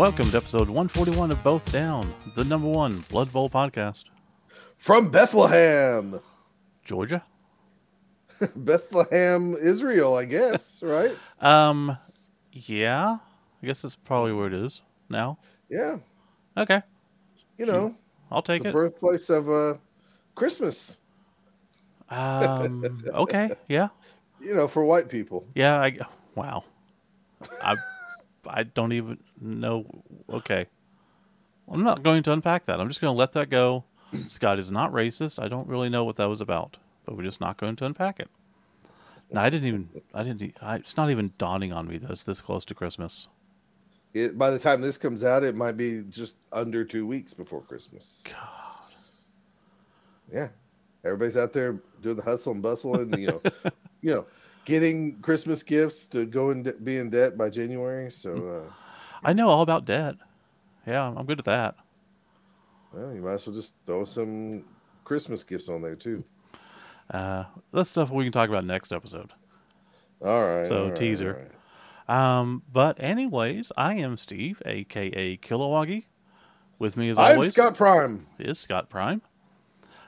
Welcome to episode 141 of Both Down, the number one Blood Bowl podcast. From Bethlehem, Georgia? Bethlehem, Israel, I guess, right? Um, yeah. I guess that's probably where it is now. Yeah, Okay. you know, I'll take the it. birthplace of uh, Christmas. Um, okay. Yeah. You know, for white people. Yeah. I, wow. I, I don't even know. Okay. I'm not going to unpack that. I'm just going to let that go. Scott is not racist. I don't really know what that was about, but we're just not going to unpack it. No, I didn't even. I didn't. I, it's not even dawning on me that it's this close to Christmas. It, by the time this comes out, it might be just under two weeks before Christmas. God. Yeah, everybody's out there doing the hustle and bustle, and you know, you know, getting Christmas gifts to go and de- be in debt by January. So, uh, I know all about debt. Yeah, I'm good at that. well, you might as well just throw some Christmas gifts on there too. Uh, that's stuff we can talk about next episode. All right. So, all right, teaser. right. Um, but anyways, I am Steve, aka Kilowoggy. With me as I'm always Scott Prime. is Scott Prime.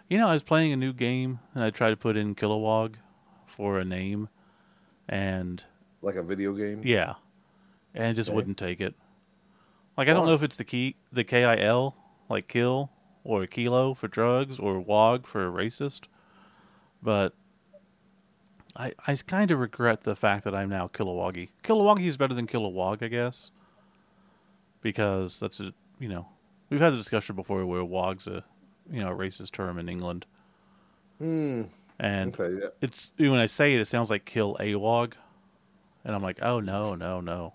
You know, I was playing a new game and I tried to put in Kilowog for a name, and Like a video game. yeah, and it just Okay. wouldn't take it. Like I don't Why? know if it's the key, the K I L, like kill, or kilo for drugs, or wog for a racist, but I I kind of regret the fact that I'm now Kilowoggy. Kilowoggy is better than Kilowog, I guess, because that's a you know we've had the discussion before where wog's a you know a racist term in England, Hmm. And Okay. Yeah. it's when I say it, it sounds like kill a wog, and I'm like, oh no, no, no.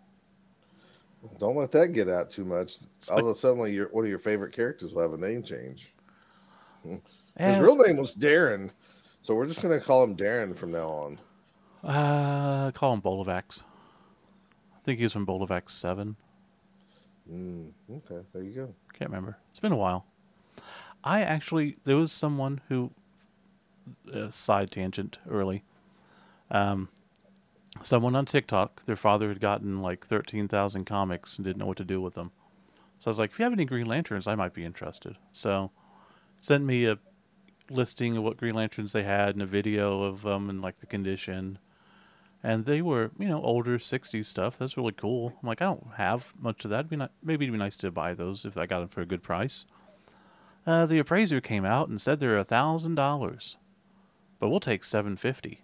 Don't let that get out too much. It's like- Although suddenly your one of your favorite characters will have a name change. His real name was Darren, so we're just gonna call him Darren from now on. uh, call him Bolivax. I think he's from Bolivax Seven. Mm, okay, there you go. Can't remember. It's been a while. I actually there was someone who uh, side tangent early. Um, someone on TikTok, their father had gotten like thirteen thousand comics and didn't know what to do with them. So I was like, if you have any Green Lanterns, I might be interested. So sent me a listing of what Green Lanterns they had and a video of them and like the condition. And they were, you know, older '60s stuff. That's really cool. I'm like, I don't have much of that. It'd be ni- maybe it'd be nice to buy those if I got them for a good price. Uh, the appraiser came out and said they're a thousand dollars, but we'll take seven fifty.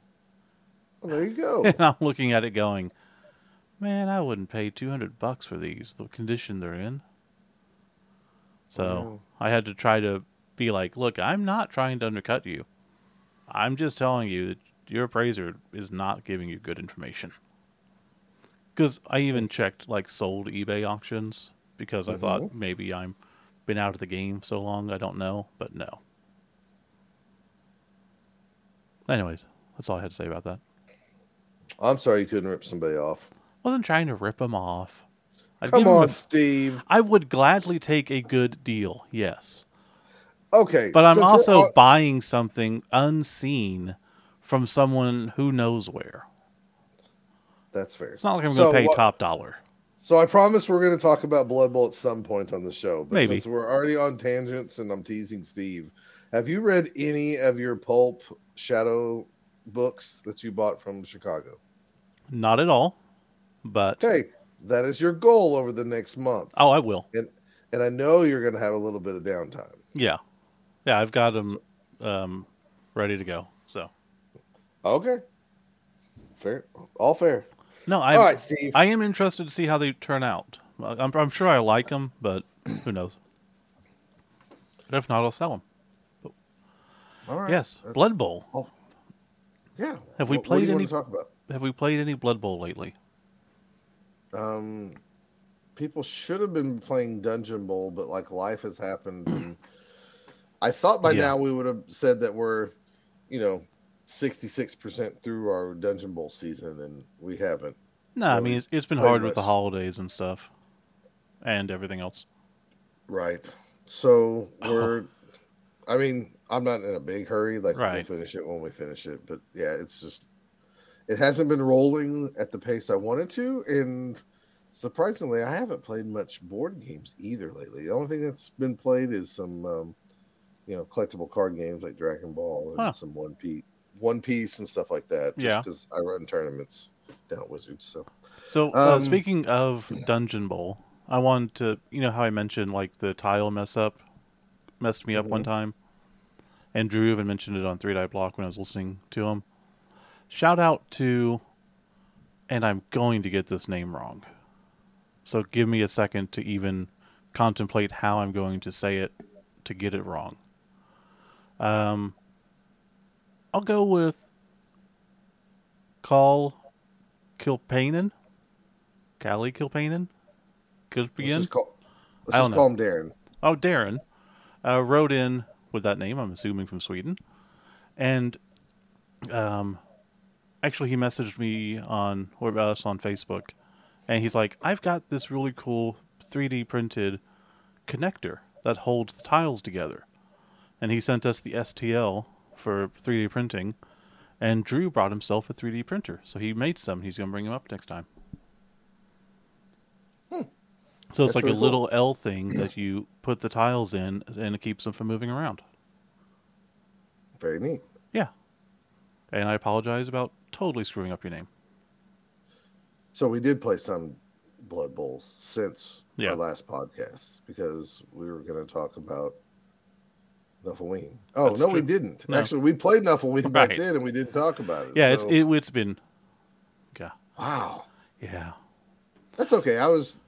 Well, there you go. And I'm looking at it going, man, I wouldn't pay two hundred bucks for these. The condition they're in. So Wow. I had to try to be like, look, I'm not trying to undercut you. I'm just telling you that your appraiser is not giving you good information. Because I even checked like sold eBay auctions because I thought Mhm. maybe I'm been out of the game so long I don't know, but no. Anyways, that's all I had to say about that. I'm sorry you couldn't rip somebody off. I wasn't trying to rip them off. I'd Come 'em a on, Steve. I would gladly take a good deal, yes. Okay, But I'm also on- buying something unseen from someone who knows where. that's fair. It's not like I'm So going to pay what- top dollar. So I promise we're going to talk about Blood Bowl at some point on the show. But Maybe. since we're already on tangents and I'm teasing Steve, have you read any of your pulp shadow books that you bought from Chicago? Not at all, but Okay, that is your goal over the next month, oh, I will. and and I know you're going to have a little bit of downtime. Yeah, yeah, I've got them um, ready to go. So Okay, fair, all fair. no, I all right, Steve. I am interested to see how they turn out. I'm, I'm sure I like them, but who knows? If not, I'll sell them. All right. Yes, That's- Blood Bowl. Yeah. Have we What- what played you any- talk about? Have we played any Blood Bowl lately? um people should have been playing dungeon bowl but like life has happened and i thought by Yeah. now we would have said that we're you know 66% through our dungeon bowl season and we haven't No, I mean it's, it's been hard with the holidays and stuff, and everything else. right so we're i mean i'm not in a big hurry like Right. we'll finish it when we finish it but yeah it's just it hasn't been rolling at the pace i wanted to and surprisingly, I haven't played much board games either lately. The only thing that's been played is some, um, you know, collectible card games like Dragon Ball and Huh. some One Piece, One Piece and stuff like that. Just Yeah. because I run tournaments down at Wizards. So So, uh, Um, speaking of Dungeon Bowl, I wanted to, you know, how I mentioned like the tile mess up messed me up one Mhm. time, and Drew even mentioned it on Three Die Block when I was listening to him. Shout out to, and I'm going to get this name wrong, so give me a second to even contemplate how I'm going to say it to get it wrong. Um, I'll go with Call Kilpainen. Callie Kilpainen? Could it let's just call, let's I just call him Darren. Oh, Darren uh, wrote in with that name. I'm assuming from Sweden, and um, actually he messaged me on or about us on Facebook, and he's like, "I've got this really cool 3D printed connector that holds the tiles together," and he sent us the STL for 3D printing, and Drew brought himself a 3D printer, so he made some. He's gonna bring them up next time. So it's That's like a cool. little L thing that you put the tiles in, and it keeps them from moving around. Very neat. Yeah. And I apologize about totally screwing up your name. So we did play some Blood Bowls since Yeah. our last podcast because we were going to talk about Nuffleween. Oh That's no, we didn't. No. Actually, we played Nuffleween back then, and we didn't talk about it. Yeah, it's so- it, it's been. Yeah. wow. Yeah. That's okay. I was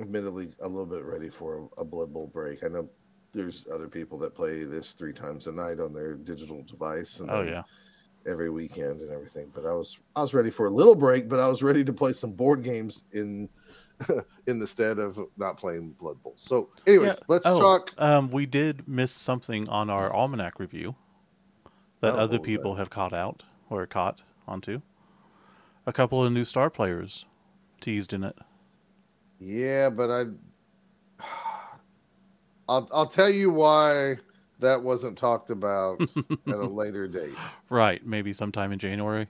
admittedly a little bit ready for a, a Blood Bowl break. I know there's other people that play this three times a night on their digital device, and Oh yeah. every weekend and everything. But I was I was ready for a little break, but I was ready to play some board games in in the stead of not playing Blood Bowl. So, anyways, Yeah. let's Oh, talk. Um, we did miss something on our almanac review that Oh, other people that? have caught out or caught onto. A couple of new star players teased in it. Yeah, but I I'll I'll tell you why that wasn't talked about at a later date. Right. Maybe sometime in January.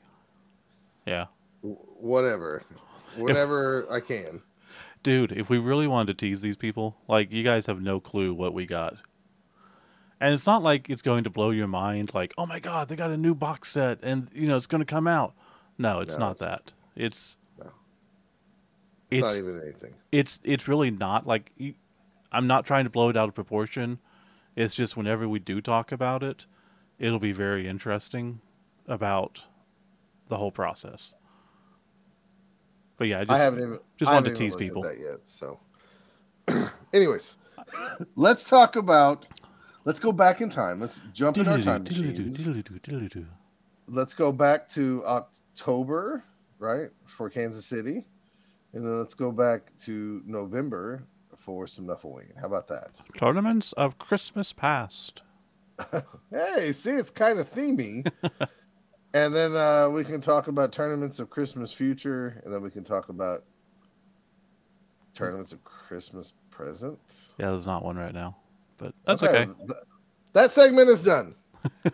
Yeah. W- Whatever. Whenever I can. Dude, if we really wanted to tease these people, like you guys have no clue what we got. And it's not like it's going to blow your mind like, "Oh my god, they got a new box set and you know, it's going to come out." No, it's No, not it's- that. It's. It's, not even anything. it's it's really not like I'm not trying to blow it out of proportion. It's just whenever we do talk about it, it'll be very interesting about the whole process. But yeah, I I just haven't even just I wanted to tease people. that yet. So, anyways, let's talk about. Let's go back in time. Let's jump in our time machines. Let's go back to October, right, for Kansas City, and then let's go back to November for some Nuffleween. How about that? Tournaments of Christmas past. Hey, see, it's kind of themey. and then uh, we can talk about tournaments of Christmas future, and then we can talk about tournaments of Christmas present. Yeah, there's not one right now, but that's okay. Th- that segment is done.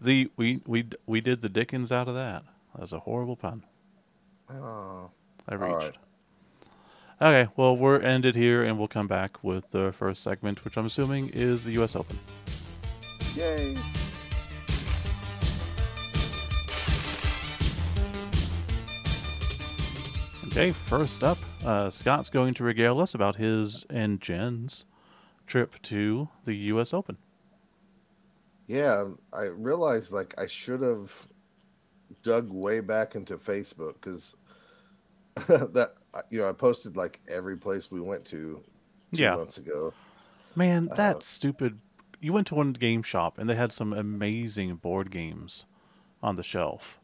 The we we we did the Dickens out of that. That was a horrible pun. Oh, I reached. right. Okay, well we're ended here, and we'll come back with the first segment, which I'm assuming is the U.S. Open. yay. Okay, first up, uh, Scott's going to regale us about his and Jen's trip to the U.S. Open. Yeah, um, I realized like I should have dug way back into Facebook because that you know I posted like every place we went to two Yeah. months ago. Man, that Uh, stupid. You went to one game shop, and they had some amazing board games on the shelf.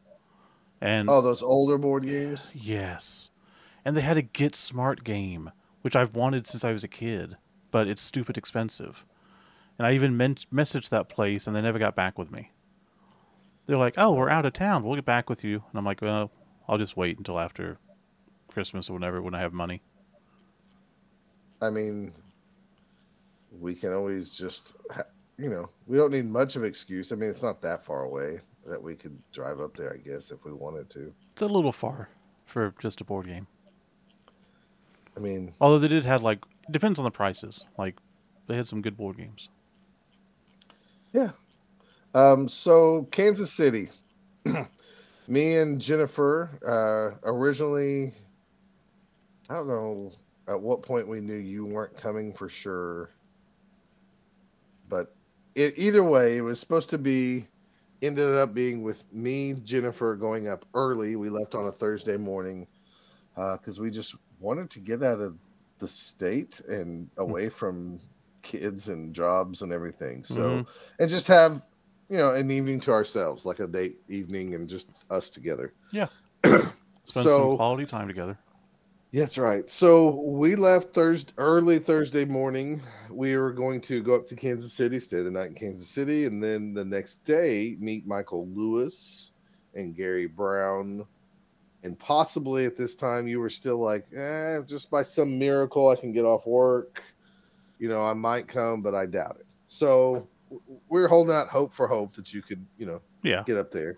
And Oh, those older board games. Yes. And they had a Get Smart game, which I've wanted since I was a kid, but it's stupid expensive. And I even men- messaged that place, and they never got back with me. They're like, "Oh, we're out of town. We'll get back with you." And I'm like, "Well, I'll just wait until after Christmas or whenever when I have money." I mean, we can always just, ha- you know, we don't need much of excuse. I mean, it's not that far away that we could drive up there, I guess, if we wanted to. It's a little far for just a board game. I mean, Although they did have like depends on the prices. Like they had some good board games. yeah. Um, so Kansas City, me and Jennifer uh, originally, I don't know at what point we knew you weren't coming for sure, but it, either way, it was supposed to be. Ended up being with me, Jennifer, going up early. We left on a Thursday morning because we just wanted to get out of the state and away from kids and jobs and everything. So, Mhm. and just have, you know, an evening to ourselves, like a date evening and just us together. Yeah. Spend so, some quality time together. That's right. So we left Thursday, early Thursday morning. We were going to go up to Kansas City, stay the night in Kansas City, and then the next day meet Michael Lewis and Gary Brown. And possibly at this time, you were still like, eh, just by some miracle, I can get off work. You know, I might come, but I doubt it. So we're holding out hope for hope that you could, you know, Yeah. get up there.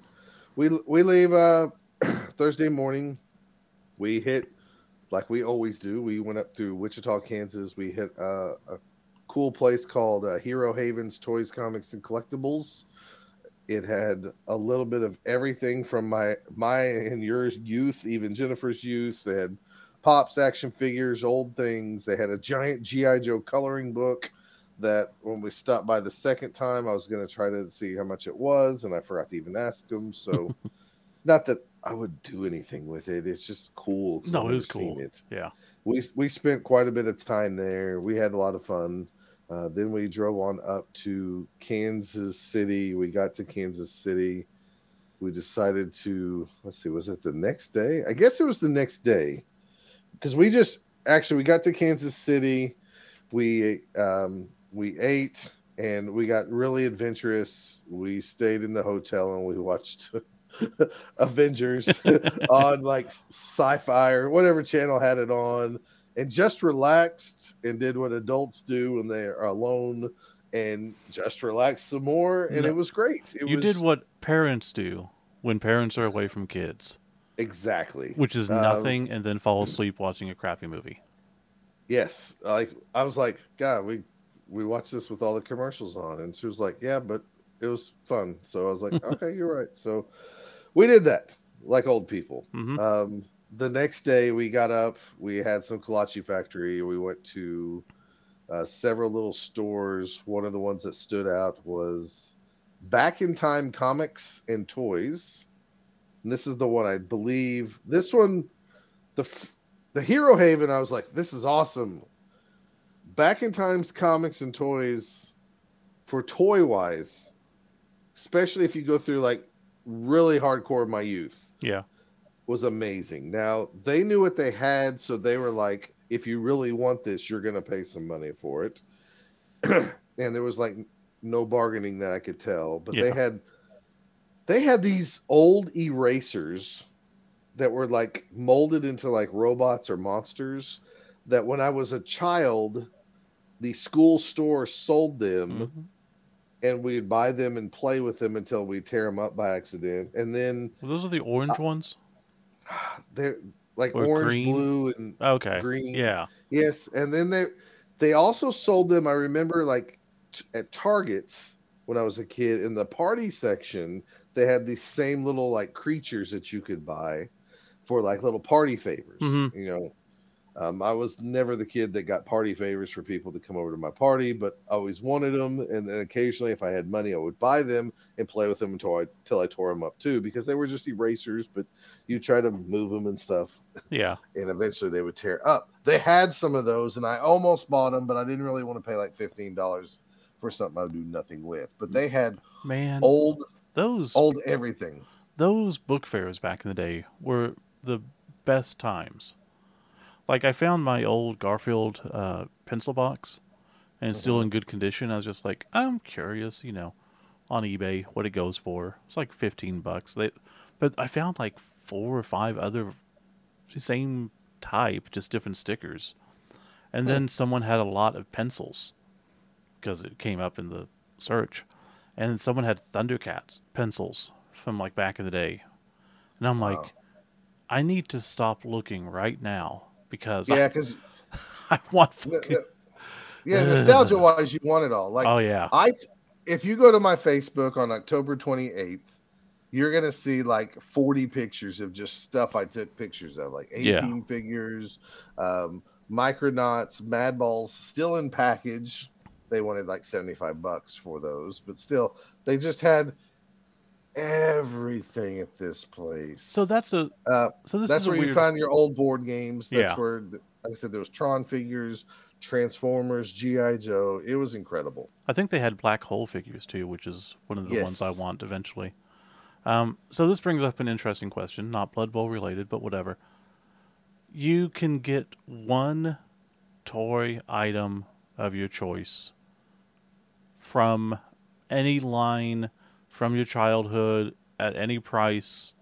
We we leave uh, Thursday morning. We hit like we always do. We went up through Wichita, Kansas. We hit uh, a cool place called uh, Hero Havens Toys, Comics, and Collectibles. It had a little bit of everything from my my and your youth, even Jennifer's youth. They had pops, action figures, old things. They had a giant GI Joe coloring book that when we stopped by the second time, I was going to try to see how much it was, and I forgot to even ask them. So, not that I would do anything with it. It's just cool. No, it was cool. It. Yeah. We we spent quite a bit of time there. We had a lot of fun. Uh, then we drove on up to Kansas City. We got to Kansas City. We decided to let's see, was it the next day? I guess it was the next day because we just actually we got to Kansas City. We um, we ate and we got really adventurous. We stayed in the hotel and we watched Avengers on like sci-fi or whatever channel had it on and just relaxed and did what adults do when they are alone and just relaxed some more and No. it was great. It you was did what parents do when parents are away from kids, exactly. which is Um, nothing, and then fall asleep watching a crappy movie. Yes, like I was like, God, we we watched this with all the commercials on, and she was like, Yeah, but it was fun. So I was like, Okay, you're right. So we did that like old people. hmm Um, the next day we got up, we had some kolache factory. We went to uh, several little stores. One of the ones that stood out was Back in Time Comics and Toys. And this is the one I believe. This one, the the Hero Haven. I was like, this is awesome. Back in Time's Comics and Toys for toy wise, especially if you go through like really hardcore my youth Yeah. was amazing. Now they knew what they had, so they were like, "If you really want this, you're gonna pay some money for it." and there was like no bargaining that I could tell, but they had they had these old erasers that were like molded into like robots or monsters. That when I was a child, the school store sold them Mhm. And we'd buy them and play with them until we tear them up by accident. And then Well, those are the orange ones. they're like Or orange, green? blue, and Okay. green. Yeah. Yes, and then they they also sold them. I remember like t- at Targets when I was a kid in the party section, they had these same little like creatures that you could buy for like little party favors. Mhm. You know, um, I was never the kid that got party favors for people to come over to my party, but I always wanted them. And then occasionally, if I had money, I would buy them and play with them until I until I tore them up too, because they were just erasers. But you try to move them and stuff Yeah. and eventually they would tear up. They had some of those, and I almost bought them, but I didn't really want to pay like fifteen dollars for something I would do nothing with. But they had Man, old, those old everything. those book fairs back in the day were the best times. Like I found my old Garfield uh, pencil box, and it's still Mhm. in good condition. I was just like, I'm curious, you know, on eBay what it goes for. It's like fifteen bucks. They, but I found like four or five other same type, just different stickers. And Hmm. then someone had a lot of pencils because it came up in the search, and someone had Thundercats pencils from like back in the day, and I'm Wow. like, I need to stop looking right now because Yeah, because I, I want. Fucking, yeah, nostalgia wise, you want it all. Like, oh yeah, I if you go to my Facebook on October 28th, you're gonna see like 40 pictures of just stuff I took pictures of, like 18 Yeah. figures, um, Micronauts, Mad Balls, still in package. They wanted like 75 bucks for those, but still, they just had everything at this place. so that's a uh, so this that's is where weird. you find your old board games. That's Yeah. where, like I said, there was Tron figures, Transformers, GI Joe. It was incredible. I think they had black hole figures too, which is one of the ones I want eventually. Um, so this brings up an interesting question, not Blood Bowl related, but whatever. You can get one toy item of your choice from any line from your childhood at any price.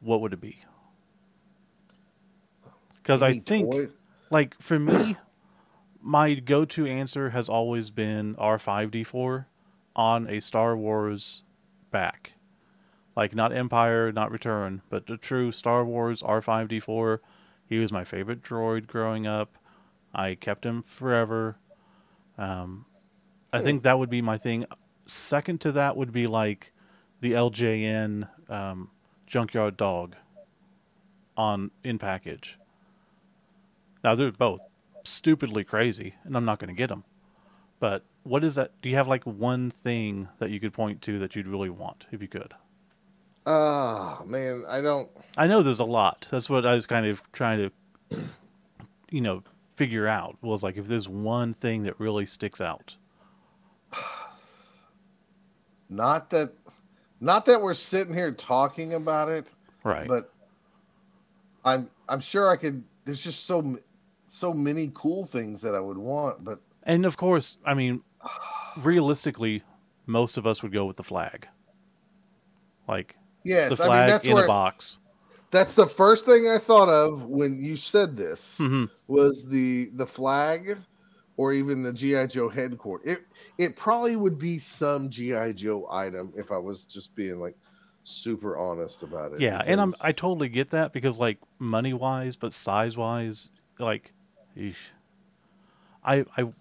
What would it be? Because I think toy- like for me, my go-to answer has always been R5D4 on a Star Wars back. Like not Empire, not Return, but the true Star Wars R5D4. He was my favorite droid growing up. I kept him forever. Um, I think that would be my thing. Second to that would be like the LJN um, Junkyard Dog on in package. Now they're both stupidly crazy, and I'm not going to get them. But what is that? Do you have like one thing that you could point to that you'd really want if you could? Ah, man, I don't. I know there's a lot. That's what I was kind of trying to, you know, figure out was like if there's one thing that really sticks out. Not that, not that we're sitting here talking about it, Right. but I'm I'm sure I could. There's just so so many cool things that I would want, but and of course, I mean, realistically, most of us would go with the flag. Like yes, the I mean flag that's in a box. that's the first thing I thought of when you said this. hmm was the the flag or even the GI Joe headquarters. It it probably would be some GI Joe item if I was just being like super honest about it. Yeah, and I'm I totally get that because like money wise, but size wise, like, eesh. I I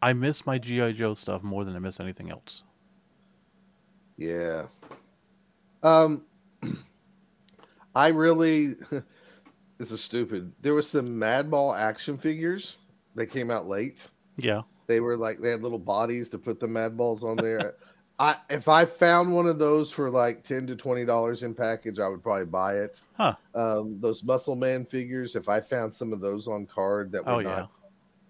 I miss my GI Joe stuff more than I miss anything else. yeah. Um, I really this is stupid. There was some Madball action figures that came out late. Yeah, They were like they had little bodies to put the mad balls on there. I if I found one of those for like ten to twenty dollars in package, I would probably buy it. Huh. Um, those Muscle Man figures, if I found some of those on card that were Oh, not yeah.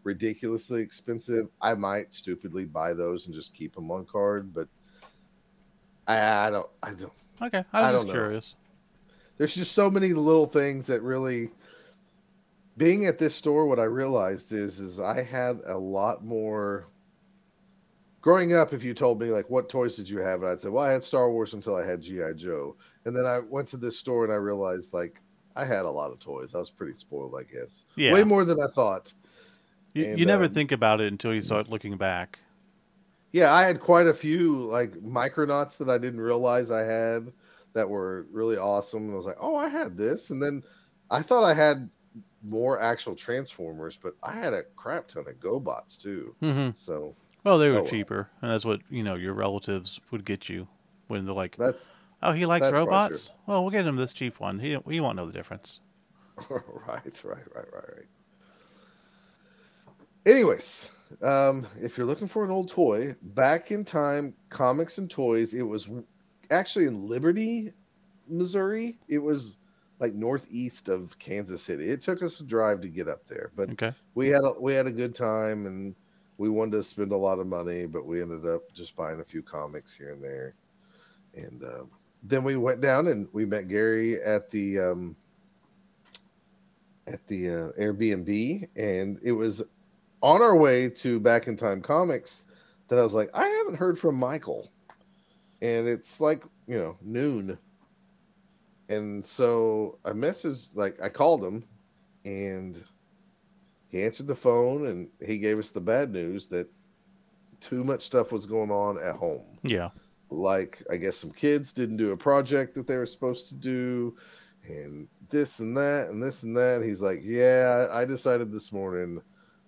ridiculously expensive, I might stupidly buy those and just keep them on card. But I, I don't, I don't. okay. I I was don't just know. curious. There's just so many little things that really. Being at this store, what I realized is, is I had a lot more. Growing up, if you told me like what toys did you have, and I'd say, well, I had Star Wars until I had GI Joe, and then I went to this store and I realized like I had a lot of toys. I was pretty spoiled, I guess. Yeah. Way more than I thought. You, and, you never um, think about it until you start looking back. Yeah, I had quite a few like Micronauts that I didn't realize I had that were really awesome. And I was like, oh, I had this. And then I thought I had more actual Transformers, but I had a crap ton of GoBots too. hmm So Well, they were Oh, cheaper, and that's what you know your relatives would get you when they're like, that's "Oh, he likes robots. Well, we'll get him this cheap one. He he won't know the difference." right, right, right, right, right. Anyways, um, if you're looking for an old toy, back in time, comics and toys, it was actually in Liberty, Missouri. It was like northeast of Kansas City. It took us a drive to get up there, but Okay. we had a, we had a good time and we wanted to spend a lot of money, but we ended up just buying a few comics here and there. And um, then we went down and we met Gary at the um, at the uh, Airbnb, and it was on our way to Back in Time Comics that I was like, I haven't heard from Michael, and it's like you know noon, and so I messaged like I called him, and he answered the phone and he gave us the bad news that too much stuff was going on at home Yeah. like I guess some kids didn't do a project that they were supposed to do, and this and that and this and that. He's like, yeah, I decided this morning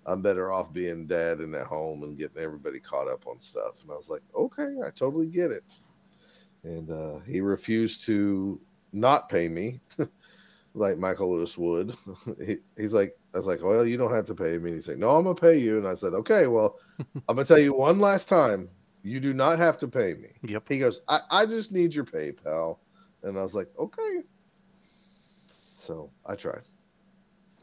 I'm better off being dad and at home and getting everybody caught up on stuff. And I was like, okay, I totally get it. And uh, he refused to not pay me like Michael Lewis would. he, he's like, I was like, well, you don't have to pay me. And he's like, no, I'm gonna pay you. And I said, okay, well, I'm gonna tell you one last time, you do not have to pay me. Yep. He goes, I, I just need your PayPal. And I was like, okay. So I tried.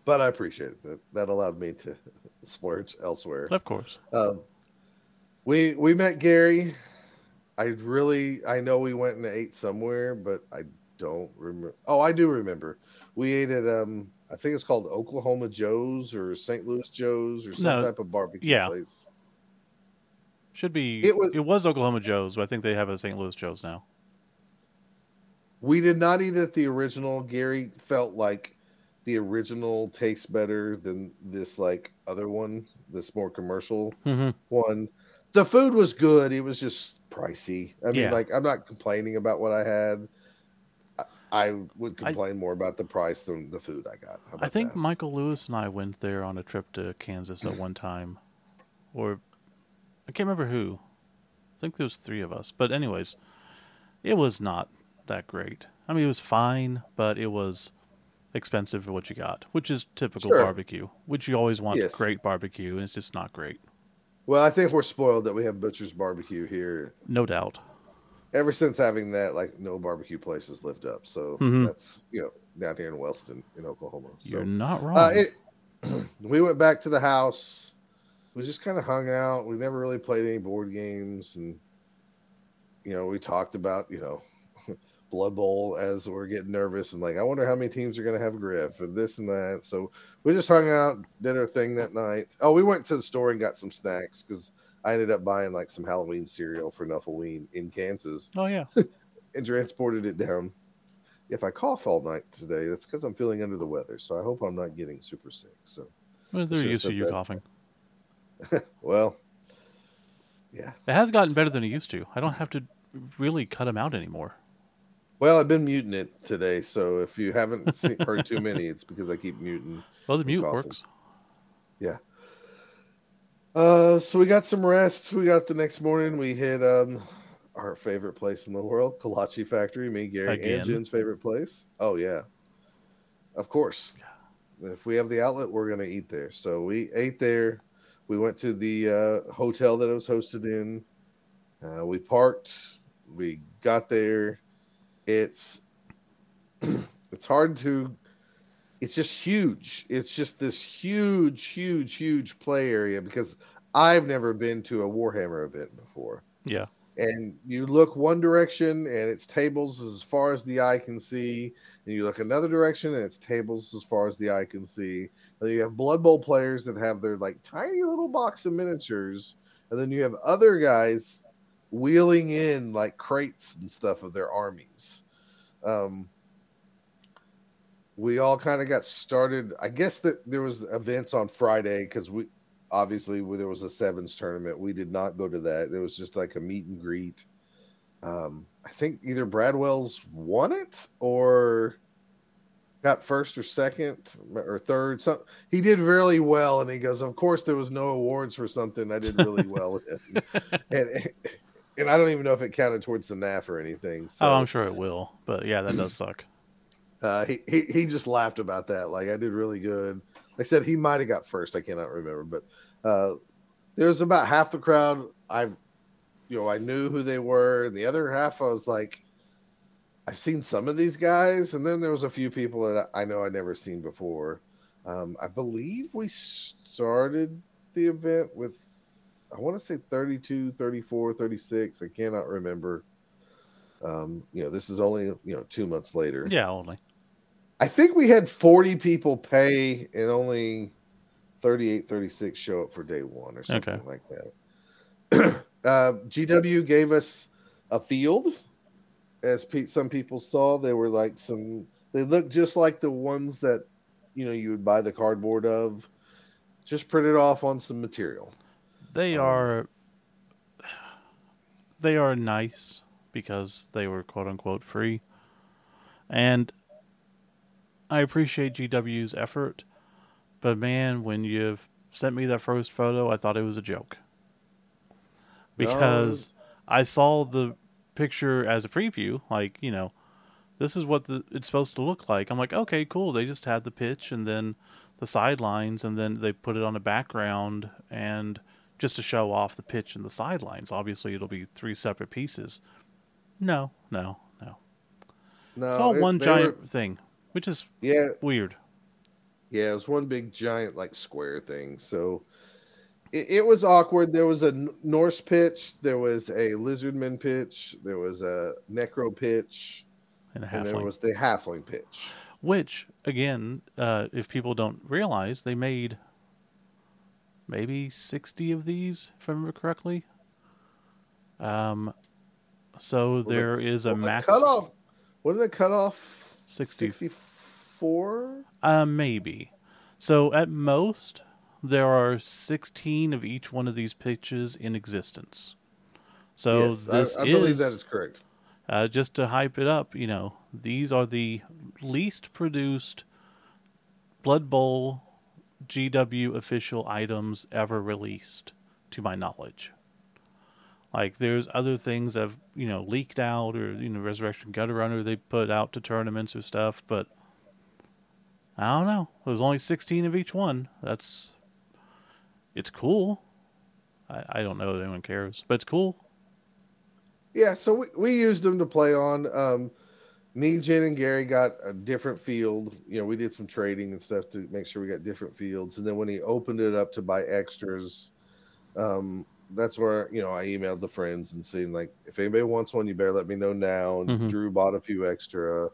But I appreciate that. That allowed me to splurge elsewhere. Of course. Um, we we met Gary. I really I know we went and ate somewhere, but I don't remember. Oh, I do remember. We ate at um I think it's called Oklahoma Joe's or St. Louis Joe's or some No, type of barbecue yeah. place. Should be. It was. It was- Oklahoma Joe's, but I think they have a St. Louis Joe's now. We did not eat at the original. Gary felt like the original tastes better than this like other one, this more commercial hmm one. The food was good. It was just pricey. I mean, Yeah. like I'm not complaining about what I had. I, I would I- complain more about the price than the food I got. I think that? Michael Lewis and I went there on a trip to Kansas at one time, or I can't remember who. I think there was three of us. But anyways, it was not that great. I mean, it was fine, but it was expensive for what you got, which is typical Sure. barbecue. Which you always want Yes. great barbecue, and it's just not great. Well, I think we're spoiled that we have Butcher's Barbecue here. No doubt. Ever since having that, like no barbecue places lived up. So Mhm. that's you know down here in Wellston, in Oklahoma. So You're not wrong. Uh, it, we went back to the house. We just kind of hung out. We never really played any board games, and you know, we talked about you know Blood Bowl as we're getting nervous and like, I wonder how many teams are going to have Griff and this and that. So we just hung out, did our thing that night. Oh, we went to the store and got some snacks because I ended up buying like some Halloween cereal for Nuffleween in Kansas oh yeah. and transported it down. If I cough all night today, that's because I'm feeling under the weather. So I hope I'm not getting super sick. So. Well, they're used to you that. coughing. Well, yeah. It has gotten better than it used to. I don't have to really cut them out anymore. Well, I've been muting it today, so if you haven't seen, heard too many, it's because I keep muting. Well, the mute coughing. works. Uh, so we got some rest. We got the next morning. We hit um our favorite place in the world, Kolache Factory. Me, Gary, Again? and Jen's favorite place. Oh yeah, of course. If we have the outlet, we're gonna eat there. So we ate there. We went to the uh, hotel that it was hosted in. Uh, we parked. We got there. It's it's hard to. It's just huge. It's just this huge, huge, huge play area because I've never been to a Warhammer event before. Yeah. and you look one direction and it's tables as far as the eye can see. And you look another direction and it's tables as far as the eye can see. And you have blood bowl players that have their like tiny little box of miniatures. And then you have other guys wheeling in like crates and stuff of their armies. Um we all kind of got started. I guess that there was events on friday because we obviously there was a sevens tournament. We did not go to that. It was just like a meet and greet. Um i think either bradwell's won it or got first or second or third. So he did really well and he goes of course there was no awards for something i did really well in and, and i don't even know if it counted towards the naf or anything so oh, I'm sure it will. But yeah, that does suck. Uh, he, he he just laughed about that. Like I did really good. I said he might have got first. I cannot remember, but uh, there was about half the crowd. I've you know I knew who they were, and the other half I was like, I've seen some of these guys, and then there was a few people that I know I never seen before. Um, I believe we started the event with I want to say 32, 34, 36. I cannot remember. Um, you know, this is only you know two months later. Yeah, only. I think we had 40 people pay and only 38, 36 show up for day one or something Okay. like that. uh, GW gave us a field. As pe- some people saw, they were like some, they looked just like the ones that, you know, you would buy the cardboard of, just printed off on some material. They Um, are they are nice because they were quote unquote free. And I appreciate GW's effort, but man, when you've sent me that first photo, I thought it was a joke. Because no. I saw the picture as a preview, like, you know, this is what the, it's supposed to look like. I'm like, okay, cool. They just had the pitch and then the sidelines, and then they put it on a background and just to show off the pitch and the sidelines. Obviously, it'll be three separate pieces. No, no, no. No, it's all it, one giant were, thing, which is yeah weird. Yeah, it was one big giant like square thing. So it, it was awkward. There was a Norse pitch, there was a Lizardman pitch, there was a Necro pitch, and, and there was the Halfling pitch. Which, again, uh, if people don't realize, they made maybe 60 of these, if I remember correctly. Um, so well, there the, is a well, max. Cutoff. What did they the cutoff? 60. 64? Uh, maybe. So at most, there are 16 of each one of these pitches in existence. So yes, this I, I believe that is correct. Uh, just to hype it up, you know, these are the least produced Blood Bowl GW official items ever released, to my knowledge. Like there's other things that have you know leaked out, or you know Resurrection Gutter Runner they put out to tournaments or stuff, but I don't know. There's only 16 of each one. That's it's cool. I, I don't know that anyone cares, but it's cool. Yeah, so we, we used them to play on. Um, me, Jen, and Gary got a different field. You know, we did some trading and stuff to make sure we got different fields. And then when he opened it up to buy extras, um, that's where you know I emailed the friends and saying like, if anybody wants one, you better let me know now. And mm-hmm. Drew bought a few extra,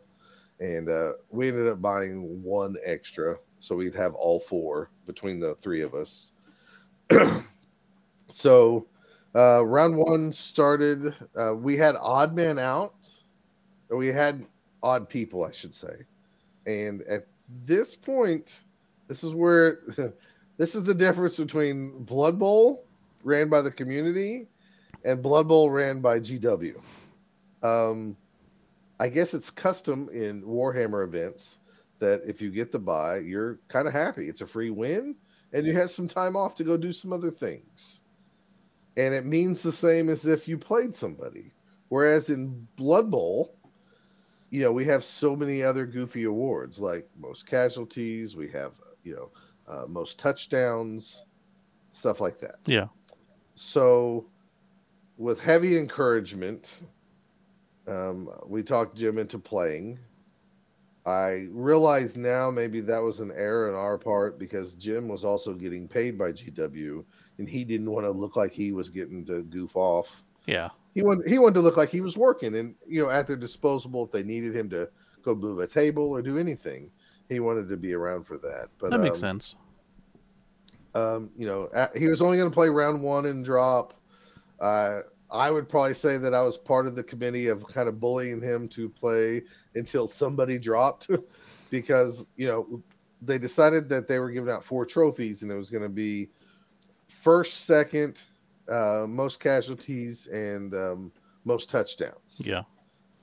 and uh, we ended up buying one extra, so we'd have all four between the three of us. so uh, round one started. Uh, we had odd man out we had odd people, I should say. And at this point, this is where this is the difference between Blood Bowl ran by the community and Blood Bowl ran by GW. Um, I guess it's custom in Warhammer events that if you get the buy, you're kind of happy. It's a free win, and you have some time off to go do some other things. And it means the same as if you played somebody. Whereas in Blood Bowl, you know, we have so many other goofy awards like most casualties. We have, you know, uh, most touchdowns, stuff like that. Yeah. So, with heavy encouragement, um, we talked Jim into playing. I realize now maybe that was an error on our part because Jim was also getting paid by GW and he didn't want to look like he was getting to goof off. Yeah. He wanted he wanted to look like he was working and you know at their disposal if they needed him to go move a table or do anything. He wanted to be around for that. But that makes um, sense. um, you know he was only going to play round one and drop. Uh, i would probably say that i was part of the committee of kind of bullying him to play until somebody dropped because you know they decided that they were giving out four trophies and it was going to be first second uh, most casualties and um, most touchdowns. Yeah,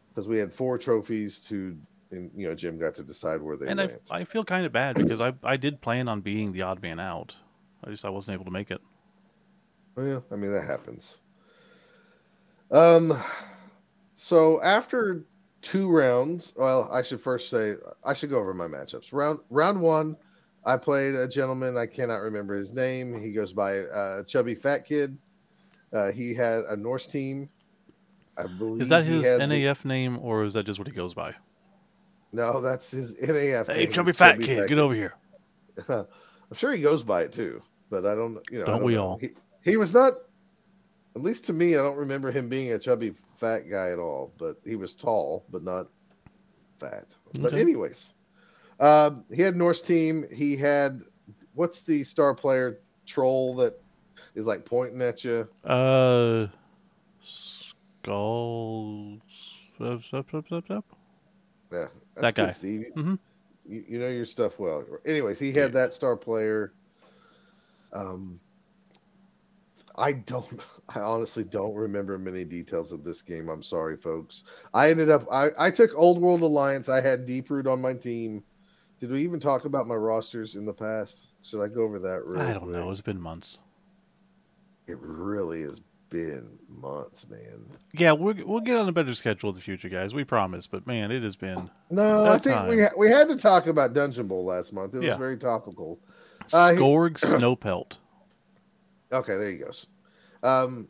because we had four trophies to, and you know, Jim got to decide where they and went. I, I feel kind of bad because I I did plan on being the odd man out. I just I wasn't able to make it. Well, yeah, I mean that happens. Um, so after two rounds, well, I should first say I should go over my matchups. Round round one, I played a gentleman I cannot remember his name. He goes by uh, Chubby Fat Kid. Uh, he had a Norse team. I believe. Is that his NAF the... name, or is that just what he goes by? No, that's his NAF. Hey, chubby fat chubby kid, fat get over here. I'm sure he goes by it too, but I don't. You know, don't, don't we know. all? He, he was not. At least to me, I don't remember him being a chubby fat guy at all. But he was tall, but not fat. Okay. But anyways, um, he had Norse team. He had what's the star player troll that is like pointing at you? Uh, skulls. Up, up, up, up, up. Yeah, that guy. Good, Steve. Mm-hmm. You, you, know your stuff well. Anyways, he had that star player. Um, I don't. I honestly don't remember many details of this game. I'm sorry, folks. I ended up. I, I took Old World Alliance. I had Deep Root on my team, Did we even talk about my rosters in the past? Should I go over that? I don't know. It's been months. It really has been months, man. Yeah, we'll we'll get on a better schedule in the future, guys. We promise. But man, it has been. No, I think time. we ha- we had to talk about Dungeon Bowl last month. It was yeah. very topical. Uh, Skorg Snowpelt. Okay, there he goes. Um,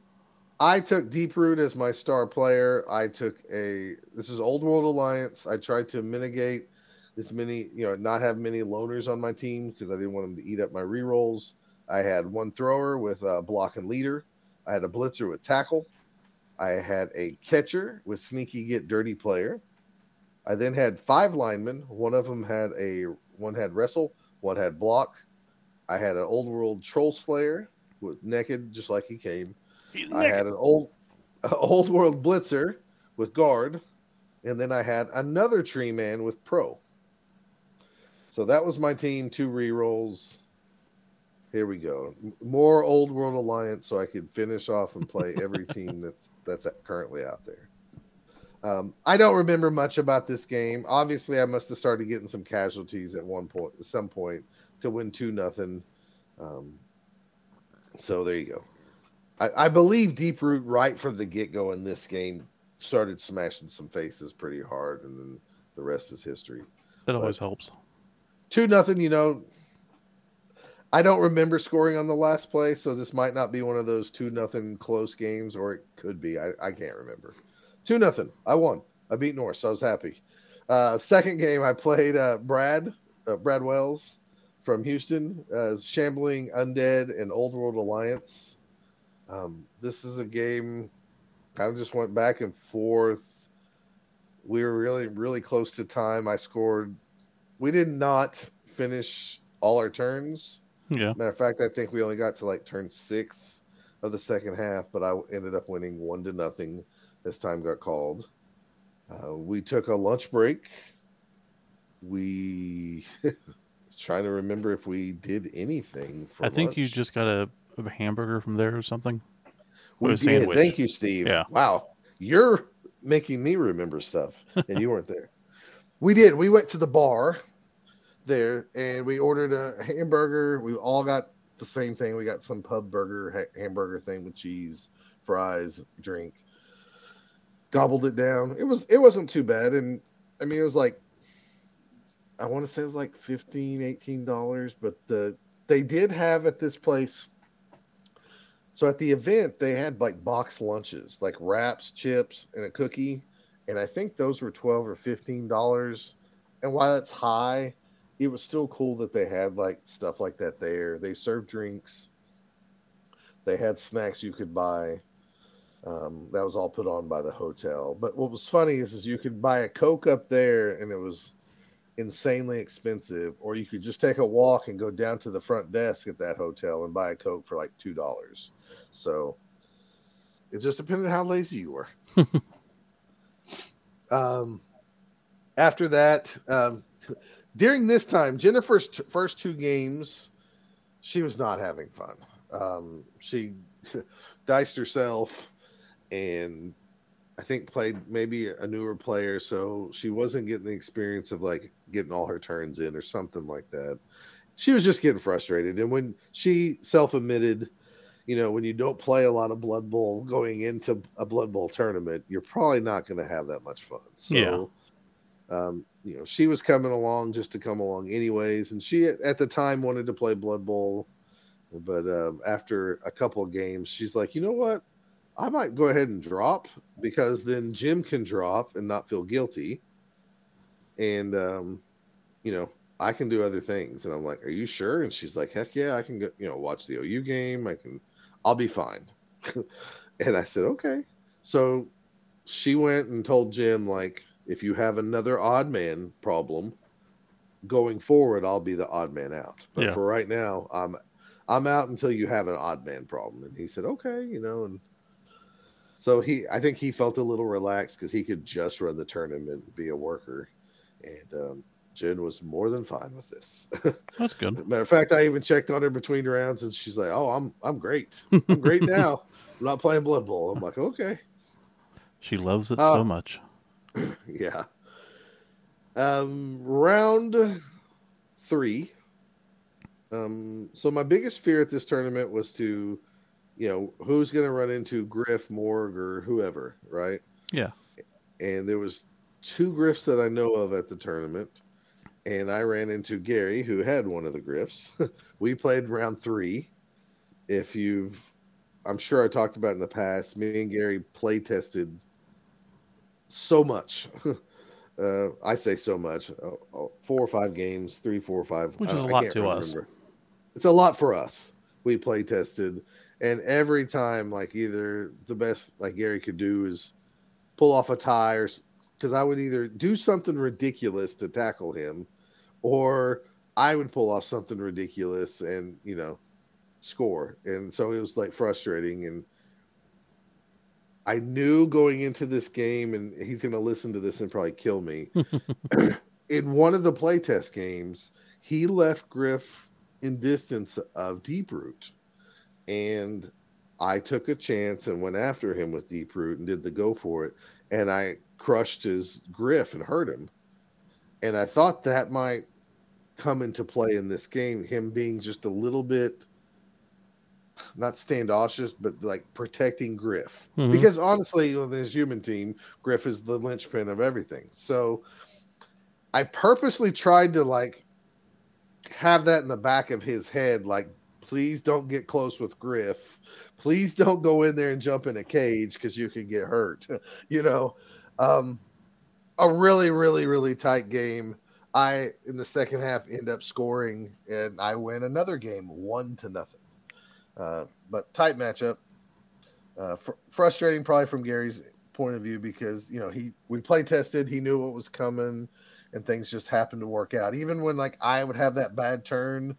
I took Deep Root as my star player. I took a this is Old World Alliance. I tried to mitigate this many, you know, not have many loners on my team because I didn't want them to eat up my rerolls. I had one thrower with a block and leader. I had a blitzer with tackle. I had a catcher with sneaky git dirty player. I then had five linemen. One of them had a one had wrestle, one had block. I had an old world troll slayer with naked just like he came. I had an old old world blitzer with guard, and then I had another tree man with pro. So that was my team. Two re rolls. Here we go. More old world alliance, so I could finish off and play every team that's that's currently out there. Um, I don't remember much about this game. Obviously, I must have started getting some casualties at one point, at some point, to win two nothing. Um, so there you go. I, I believe Deep Root right from the get go in this game started smashing some faces pretty hard, and then the rest is history. That always but helps. Two nothing. You know, I don't remember scoring on the last play, so this might not be one of those two nothing close games, or it could be. I, I can't remember. Two nothing. I won. I beat North, so I was happy. Uh, second game, I played uh, Brad uh, Brad Wells from Houston as Shambling Undead and Old World Alliance. Um, this is a game kind of just went back and forth. We were really, really close to time. I scored. We did not finish all our turns. Yeah. Matter of fact, I think we only got to like turn six of the second half, but I ended up winning one to nothing as time got called. Uh, we took a lunch break. We trying to remember if we did anything. I think lunch. you just got a, a, hamburger from there or something. We did. Sandwich. Thank you, Steve. Yeah. Wow, you're making me remember stuff, and you weren't there. We did. We went to the bar there, and we ordered a hamburger. We all got the same thing. We got some pub burger ha- hamburger thing with cheese, fries, drink. Gobbled it down. It was it wasn't too bad, and I mean it was like I want to say it was like 15 18 dollars, but the they did have at this place. So at the event, they had like box lunches, like wraps, chips, and a cookie, and I think those were twelve or fifteen dollars. And while it's high, it was still cool that they had like stuff like that there. They served drinks. They had snacks you could buy. Um, that was all put on by the hotel. But what was funny is, is you could buy a Coke up there and it was insanely expensive, or you could just take a walk and go down to the front desk at that hotel and buy a Coke for like two dollars. So it just depended how lazy you were. um, after that, um, during this time, Jennifer's t- first two games, she was not having fun. Um, she diced herself and I think played maybe a newer player, so she wasn't getting the experience of like getting all her turns in or something like that. She was just getting frustrated. And when she self admitted, you know, when you don't play a lot of Blood Bowl going into a Blood Bowl tournament, you're probably not going to have that much fun. So, yeah. um, you know, she was coming along just to come along anyways. And she at the time wanted to play Blood Bowl. But um, after a couple of games, she's like, you know what? I might go ahead and drop because then Jim can drop and not feel guilty. And, um, you know, I can do other things. And I'm like, Are you sure? And she's like, Heck yeah, I can go, you know, watch the OU game. I can, I'll be fine. and I said, Okay. So she went and told Jim, like, if you have another odd man problem going forward, I'll be the odd man out. But yeah. for right now, I'm I'm out until you have an odd man problem. And he said, okay, you know, and so he I think he felt a little relaxed because he could just run the tournament and be a worker. And um, Jen was more than fine with this. That's good. Matter of fact, I even checked on her between rounds, and she's like, "Oh, I'm I'm great. I'm great now. I'm not playing Blood Bowl." I'm like, "Okay." She loves it uh, so much. yeah. Um, round three. Um, so my biggest fear at this tournament was to, you know, who's going to run into Griff, Morg, or whoever, right? Yeah. And there was two Griffs that I know of at the tournament, and I ran into Gary, who had one of the Griffs. we played round three. If you've, I'm sure I talked about in the past, me and Gary play tested so much. Uh, I say so much. Uh, uh, four or five games, three, four five, which is a lot to remember. us. It's a lot for us. We play tested, and every time, like either the best like Gary could do is pull off a tie, or because I would either do something ridiculous to tackle him, or I would pull off something ridiculous and you know score. And so it was like frustrating and I knew going into this game, and he's going to listen to this and probably kill me. in one of the playtest games, he left Griff in distance of Deep Root, and I took a chance and went after him with Deep Root and did the go for it, and I crushed his Griff and hurt him. And I thought that might come into play in this game, him being just a little bit not standoffish, but like protecting Griff. Mm-hmm. Because honestly, with his human team, Griff is the linchpin of everything. So I purposely tried to like have that in the back of his head, like, please don't get close with Griff. Please don't go in there and jump in a cage because you could get hurt. you know, um, a really, really, really tight game. I in the second half end up scoring and I win another game one to nothing. Uh, but tight matchup. Uh, fr- frustrating, probably from Gary's point of view, because you know he we play tested, he knew what was coming, and things just happened to work out. Even when like I would have that bad turn,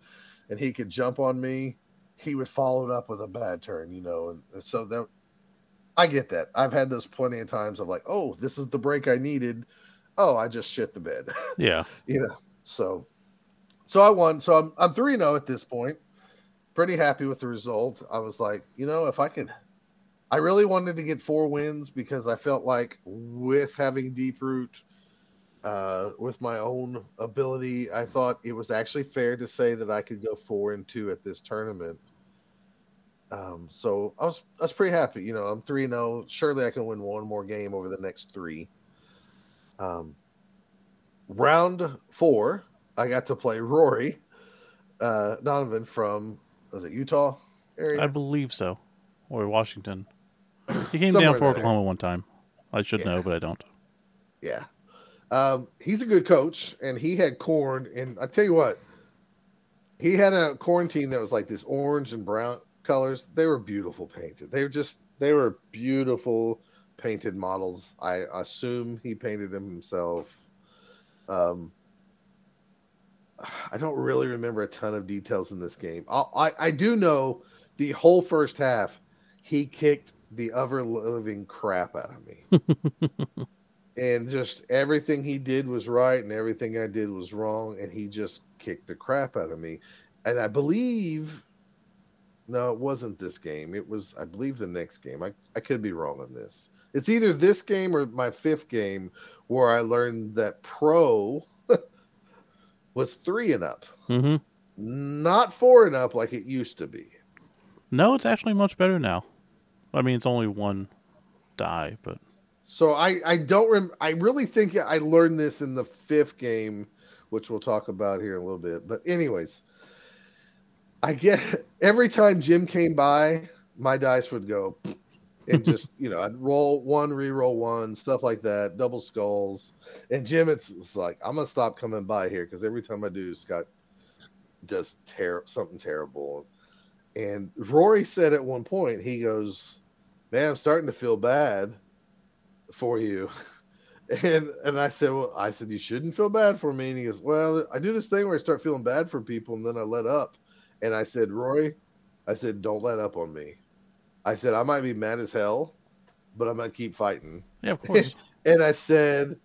and he could jump on me, he would follow it up with a bad turn, you know. And, and so that I get that. I've had those plenty of times of like, oh, this is the break I needed. Oh, I just shit the bed. Yeah, you know. So, so I won. So I'm I'm three zero oh at this point pretty happy with the result. I was like, you know, if I could, I really wanted to get four wins because I felt like with having deep root, uh, with my own ability, I thought it was actually fair to say that I could go four and two at this tournament. Um, so I was I was pretty happy. You know, I'm three three zero. Surely I can win one more game over the next three. Um, round four, I got to play Rory uh, Donovan from was it Utah area? I believe so, or Washington. He came down for Oklahoma one time. I should yeah. know, but I don't. Yeah, um, he's a good coach, and he had corn. And I tell you what, he had a quarantine that was like this orange and brown colors. They were beautiful painted. They were just they were beautiful painted models. I assume he painted them himself. Um, I don't really remember a ton of details in this game. I, I, I do know the whole first half, he kicked the ever living crap out of me. and just everything he did was right and everything I did was wrong. And he just kicked the crap out of me. And I believe, no, it wasn't this game. It was, I believe, the next game. I, I could be wrong on this. It's either this game or my fifth game where I learned that pro was three and up, mm-hmm. not four and up like it used to be. No, it's actually much better now. I mean, it's only one die, but so I I don't rem- I really think I learned this in the fifth game, which we'll talk about here in a little bit. But anyways, I get every time Jim came by, my dice would go and just you know I'd roll one, re-roll one, stuff like that, double skulls. And Jim, it's, it's like I'm gonna stop coming by here because every time I do, Scott does ter- something terrible. And Rory said at one point, he goes, "Man, I'm starting to feel bad for you." And and I said, well, I said you shouldn't feel bad for me. And he goes, well, I do this thing where I start feeling bad for people, and then I let up. And I said, Roy, I said, don't let up on me. I said I might be mad as hell, but I'm gonna keep fighting. Yeah, of course. and I said,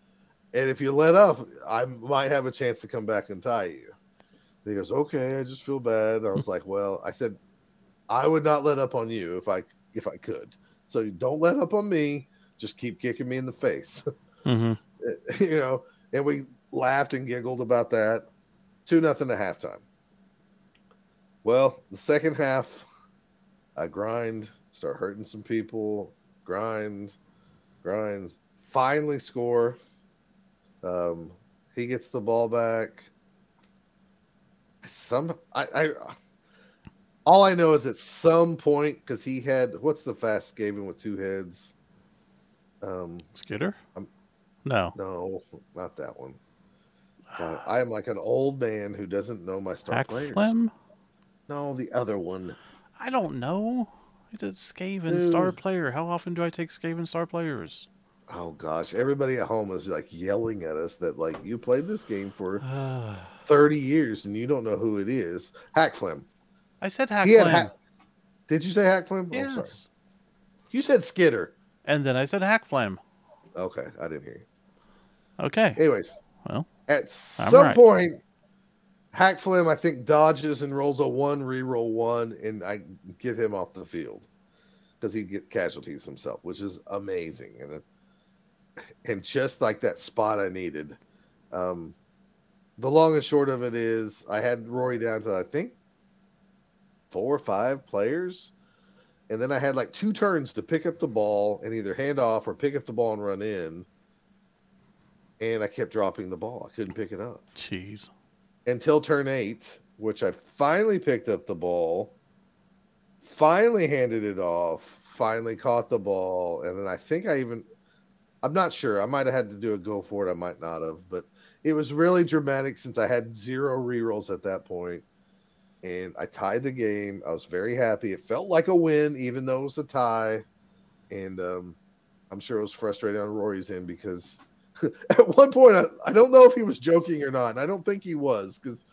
and if you let up, I might have a chance to come back and tie you. And he goes, okay, I just feel bad. I was like, well, I said, I would not let up on you if I if I could. So don't let up on me. Just keep kicking me in the face. Mm-hmm. you know, and we laughed and giggled about that. two nothing at halftime. Well, the second half, I grind, start hurting some people, grind, grinds, finally score. Um, he gets the ball back. Some I, I all I know is at some point because he had what's the fast Skaven with two heads? Um, Skitter? Um, no, no, not that one. Uh, I am like an old man who doesn't know my star Hack players. Flem? No, the other one. I don't know. It's a Skaven Dude. star player. How often do I take Skaven star players? Oh gosh, everybody at home is like yelling at us that like you played this game for thirty years and you don't know who it is. Hakflem. I said Hakflem. Ha- Did you say Hakflem? Yes. Oh, sorry. You said Skitter. And then I said Hakflem. Okay, I didn't hear you. Okay. Anyways, well, at some right. point, Hakflem I think dodges and rolls a one, re-roll one, and I get him off the field because he gets casualties himself, which is amazing. And it, and just like that spot I needed. Um, the long and short of it is, I had Rory down to I think four or five players, and then I had like two turns to pick up the ball and either hand off or pick up the ball and run in. And I kept dropping the ball. I couldn't pick it up. Jeez. Until turn eight, which I finally picked up the ball, finally handed it off, finally caught the ball, and then I think I even I'm not sure. I might have had to do a go for it. I might not have, but it was really dramatic since I had zero rerolls at that point, and I tied the game. I was very happy. It felt like a win, even though it was a tie, and um, I'm sure it was frustrating on Rory's end because at one point I, I don't know if he was joking or not. And I don't think he was because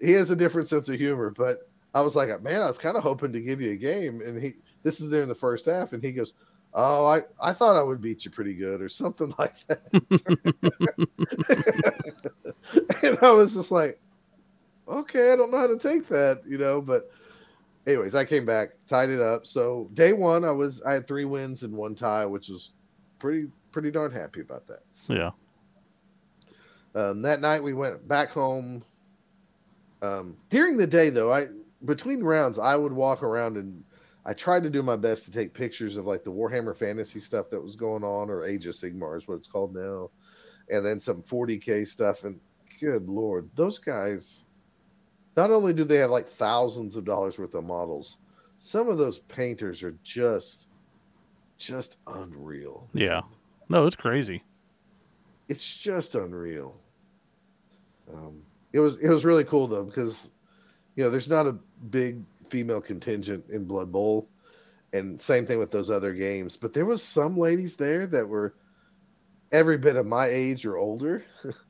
he has a different sense of humor. But I was like, man, I was kind of hoping to give you a game, and he. This is there in the first half, and he goes, Oh, I, I thought I would beat you pretty good or something like that. and I was just like, okay, I don't know how to take that, you know, but anyways, I came back, tied it up. So day one, I was, I had three wins and one tie, which was pretty, pretty darn happy about that. So, yeah. Um, that night we went back home. Um, during the day though, I, between rounds, I would walk around and I tried to do my best to take pictures of like the Warhammer Fantasy stuff that was going on, or Age of Sigmar is what it's called now, and then some 40k stuff. And good lord, those guys! Not only do they have like thousands of dollars worth of models, some of those painters are just, just unreal. Yeah, no, it's crazy. It's just unreal. Um, it was it was really cool though because, you know, there's not a big female contingent in Blood Bowl, and same thing with those other games. But there was some ladies there that were every bit of my age or older.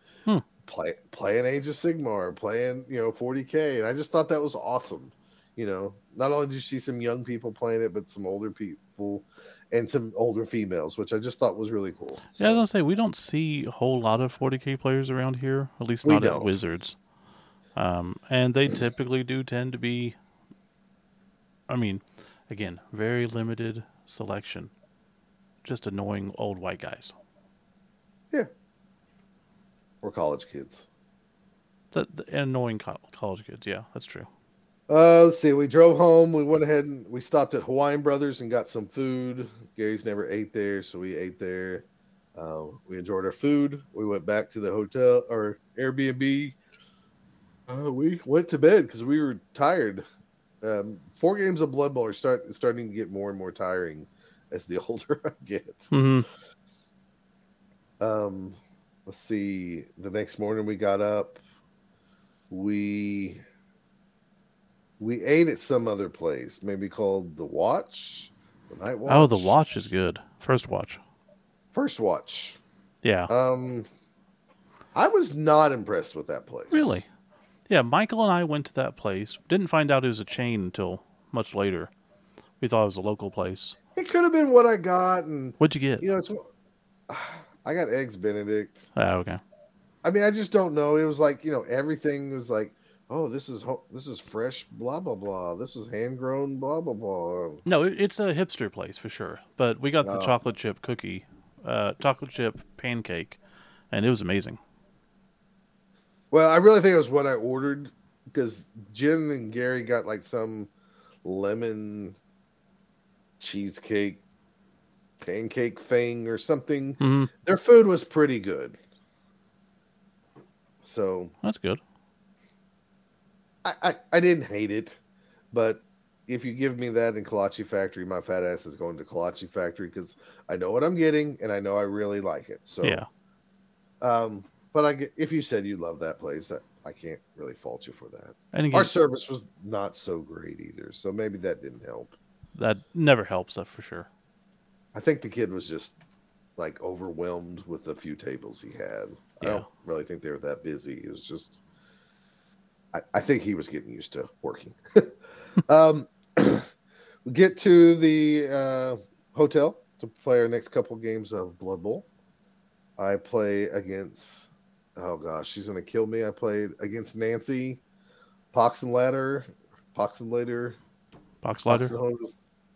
play, playing Age of Sigmar, playing you know 40k, and I just thought that was awesome. You know, not only did you see some young people playing it, but some older people and some older females, which I just thought was really cool. So, yeah, I was gonna say we don't see a whole lot of 40k players around here, at least not at Wizards. Um, and they typically do tend to be I mean, again, very limited selection. Just annoying old white guys. Yeah. Or college kids. The, the annoying co- college kids. Yeah, that's true. Uh, let's see. We drove home. We went ahead and we stopped at Hawaiian Brothers and got some food. Gary's never ate there, so we ate there. Uh, we enjoyed our food. We went back to the hotel or Airbnb. Uh, we went to bed because we were tired um, four games of Blood Bowl are start starting to get more and more tiring as the older I get. Mm-hmm. Um, let's see. The next morning we got up. We we ate at some other place, maybe called the Watch, the Night Watch. Oh, the Watch is good. First Watch. First Watch. Yeah. Um, I was not impressed with that place. Really? Yeah, Michael and I went to that place. Didn't find out it was a chain until much later. We thought it was a local place. It could have been what I got. And what'd you get? You know, it's I got eggs Benedict. Oh, okay. I mean, I just don't know. It was like you know, everything was like, oh, this is this is fresh, blah blah blah. This is hand grown, blah blah blah. No, it's a hipster place for sure. But we got the oh. chocolate chip cookie, uh, chocolate chip pancake, and it was amazing. Well, I really think it was what I ordered because Jen and Gary got like some lemon cheesecake pancake thing or something. hmm Their food was pretty good. So That's good. I, I, I didn't hate it, but if you give me that in Kolache Factory, my fat ass is going to Kolache Factory because I know what I'm getting and I know I really like it. So yeah. um, but I get, if you said you love that place, that I can't really fault you for that. And again, Our service was not so great either, so maybe that didn't help. that never helps, that for sure. I think the kid was just like overwhelmed with the few tables he had. I don't really think they were that busy. It was just, I, I think he was getting used to working. um, we get to the uh, hotel to play our next couple games of Blood Bowl. I play against, oh gosh, she's going to kill me. I played against Nancy, Pox and Ladder, Pox and Later, Box lighter. Pox,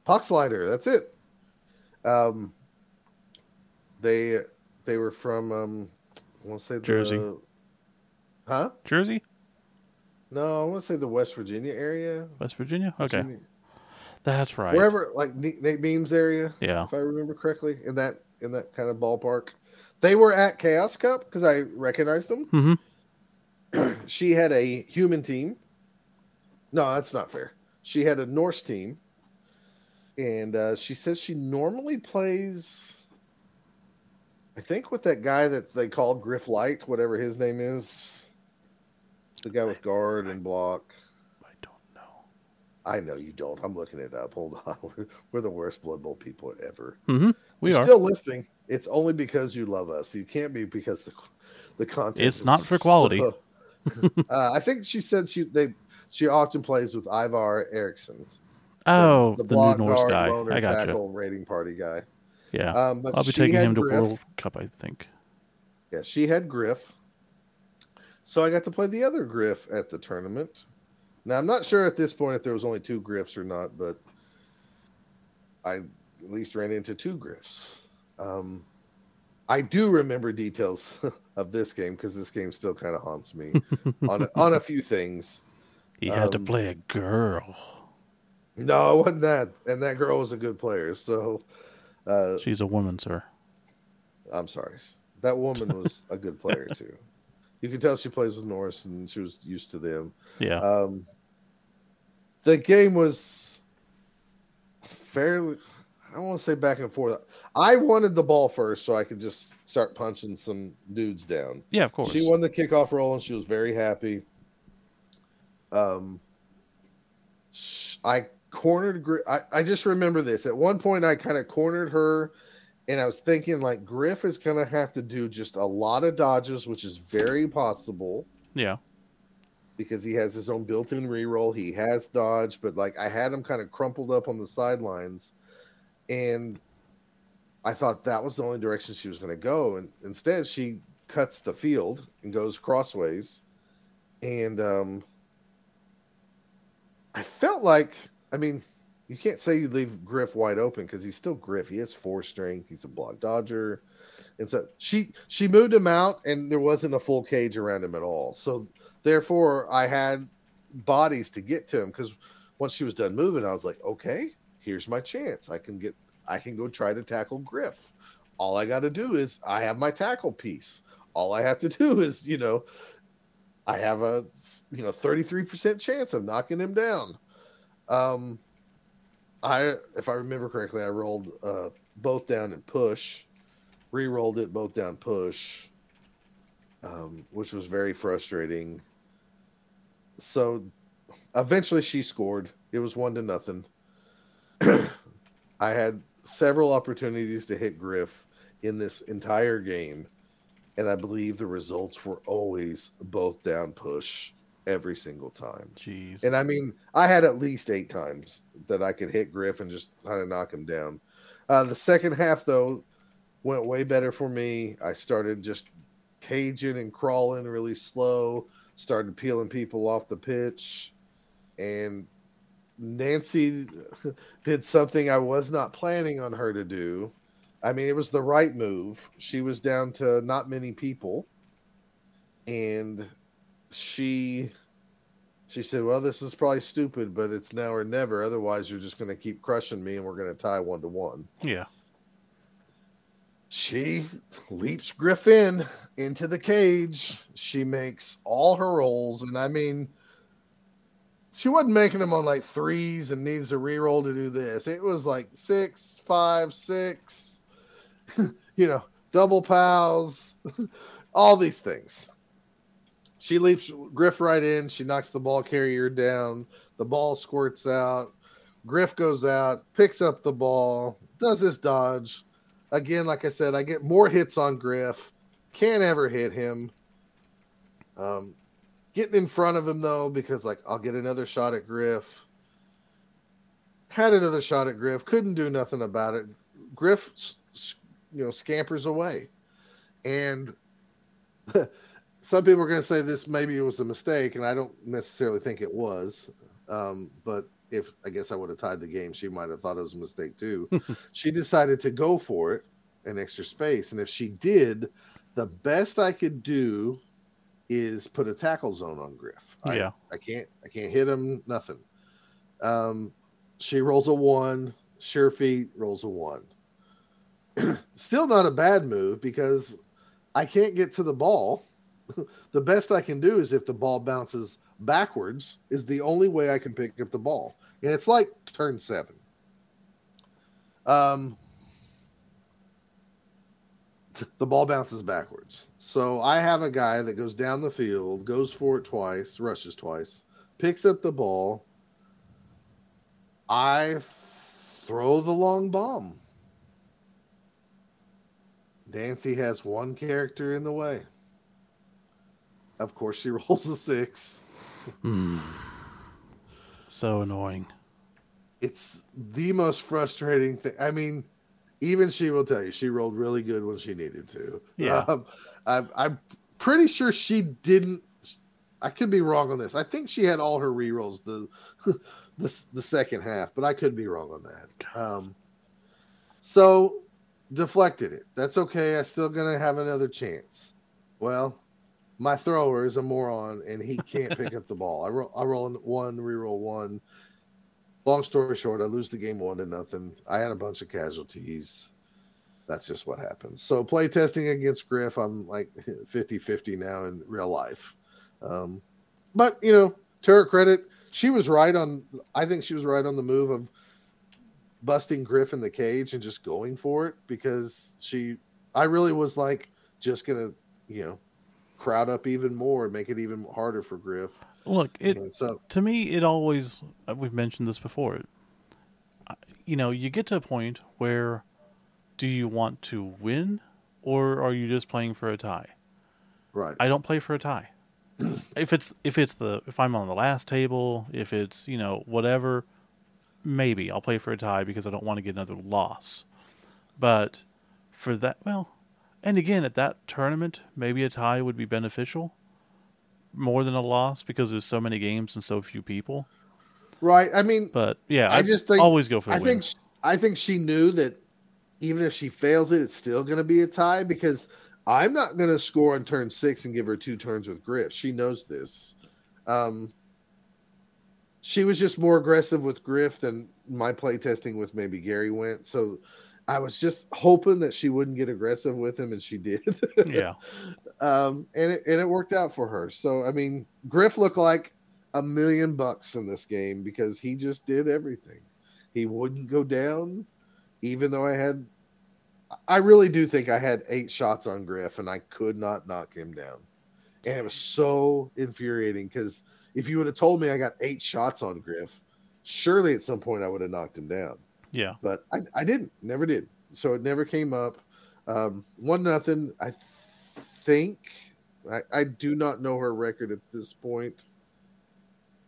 Pox Slider, that's it. Um, they they were from um, I want to say the, Jersey. Huh? Jersey? No, I want to say the West Virginia area. West Virginia? Okay. Virginia- That's right. Wherever, like Nate Beams area, Yeah. if I remember correctly, in that in that kind of ballpark. They were at Chaos Cup because I recognized them. hmm she had a human team. No, that's not fair. She had a Norse team, and uh, she says she normally plays. I think with that guy that they call Griff Light, whatever his name is, the guy with guard and block. I don't know. I know you don't. I'm looking it up. Hold on. We're, we're the worst Blood Bowl people ever. hmm We You're are. still listening. It's only because you love us. You can't be because the the content. It's is not for quality. so- uh, I think she said she they she often plays with Ivar Eriksson. Oh, the, new block Norse guard, guy. loner, I got you. rating party guy. Yeah. Um, I'll be taking him to Griff. World Cup, I think. Yeah, she had Griff. So I got to play the other Griff at the tournament. Now I'm not sure at this point if there was only two Griffs or not, but I at least ran into two Griffs. Um, I do remember details of this game because this game still kind of haunts me on a, on a few things. He had to Um, play a girl. No, it wasn't that, and that girl was a good player. So uh, She's a woman, sir. I'm sorry. That woman was a good player too. You can tell she plays with Norse and she was used to them. Yeah. Um, the game was fairly, I don't want to say back and forth. I wanted the ball first so I could just start punching some dudes down. yeah, of course. She won the kickoff roll and she was very happy. Um, I cornered. I, I just remember this. At one point, I kind of cornered her, and I was thinking like Griff is going to have to do just a lot of dodges, which is very possible Yeah. because he has his own built-in reroll. He has dodge, but like I had him kind of crumpled up on the sidelines, and I thought that was the only direction she was going to go, and instead she cuts the field and goes crossways, and um, I felt like I mean. You can't say you leave Griff wide open because he's still Griff. He has four strength. He's a block dodger, and so she she moved him out, and there wasn't a full cage around him at all. So therefore i had bodies to get to him because once she was done moving i was like okay here's my chance i can get i can go try to tackle griff all i got to do is i have my tackle piece all i have to do is you know i have a you know 33% chance of knocking him down um i if i remember correctly i rolled uh both down and push re-rolled it both down push um, which was very frustrating. So eventually she scored. It was one to nothing. I had several opportunities to hit Griff in this entire game, and I believe the results were always both down push every single time. Jeez. And I mean, I had at least eight times that I could hit Griff and just kind of knock him down. Uh, the second half, though, went way better for me. I started just caging and crawling really slow, started peeling people off the pitch. And Nancy did something I was not planning on her to do. I mean, it was the right move. She was down to not many people. And she she said, "Well, this is probably stupid, but it's now or never. Otherwise, you're just going to keep crushing me, and we're going to tie one to one." Yeah. She leaps Griffin into the cage. She makes all her rolls, and I mean, she wasn't making them on like threes and needs a reroll to do this. It was like six, five, six, you know, double pals, all these things. She leaps Griff right in. She knocks the ball carrier down. The ball squirts out. Griff goes out, picks up the ball, does his dodge. Again, like I said, I get more hits on Griff. Can't ever hit him. Um, getting in front of him though, because like I'll get another shot at Griff. Had another shot at Griff. Couldn't do nothing about it. Griff, you know, scampers away, and some people are going to say this maybe it was a mistake, and I don't necessarily think it was. Um, but if I guess I would have tied the game, she might have thought it was a mistake too. she decided to go for it in extra space, and if she did, the best I could do is put a tackle zone on Griff. I, yeah, I can't, I can't hit him. Nothing. Um, she rolls a one. Sure feet rolls a one. Still not a bad move because I can't get to the ball the best I can do is if the ball bounces backwards is the only way I can pick up the ball. And it's like turn seven. Um, the ball bounces backwards. So I have a guy that goes down the field, goes for it twice, rushes twice, picks up the ball. I throw the long bomb. Nancy has one character in the way. Of course, she rolls a six. Hmm. So annoying. It's the most frustrating thing. I mean, even she will tell you she rolled really good when she needed to. Yeah. Um, I'm, I'm pretty sure she didn't. I could be wrong on this. I think she had all her rerolls the the the second half, but I could be wrong on that. Um, so deflected it. That's okay. I'm still gonna have another chance. Well, my thrower is a moron and he can't pick up the ball. I roll, I roll one, reroll one. Long story short, I lose the game one to nothing. I had a bunch of casualties. That's just what happens. So play testing against Griff, I'm like 50 50 now in real life. Um, but, you know, to her credit, she was right on, I think she was right on the move of busting Griff in the cage and just going for it because she, I really was like, just to, you know, crowd up even more and make it even harder for Griff. Look, it so to me it always uh, we've mentioned this before. You know, you get to a point where do you want to win or are you just playing for a tie? Right. I don't play for a tie. if it's if it's the if I'm on the last table, if it's, you know, whatever, maybe I'll play for a tie because I don't want to get another loss. But for that, well, and again, at that tournament, maybe a tie would be beneficial more than a loss because there's so many games and so few people. Right. I mean, but yeah, I, I just think always go for. I win. think I think she knew that even if she fails it, it's still going to be a tie because I'm not going to score on turn six and give her two turns with Griff. She knows this. Um, she was just more aggressive with Griff than my play testing with maybe Gary went. So I was just hoping that she wouldn't get aggressive with him, and she did. yeah. Um, and it and it worked out for her. So I mean, Griff looked like a million bucks in this game because he just did everything. He wouldn't go down, even though I had. I really do think I had eight shots on Griff, and I could not knock him down, and it was so infuriating because if you would have told me I got eight shots on Griff, surely at some point I would have knocked him down. Yeah. But I, I didn't, never did. So it never came up. Um, one nothing. I think I, I do not know her record at this point.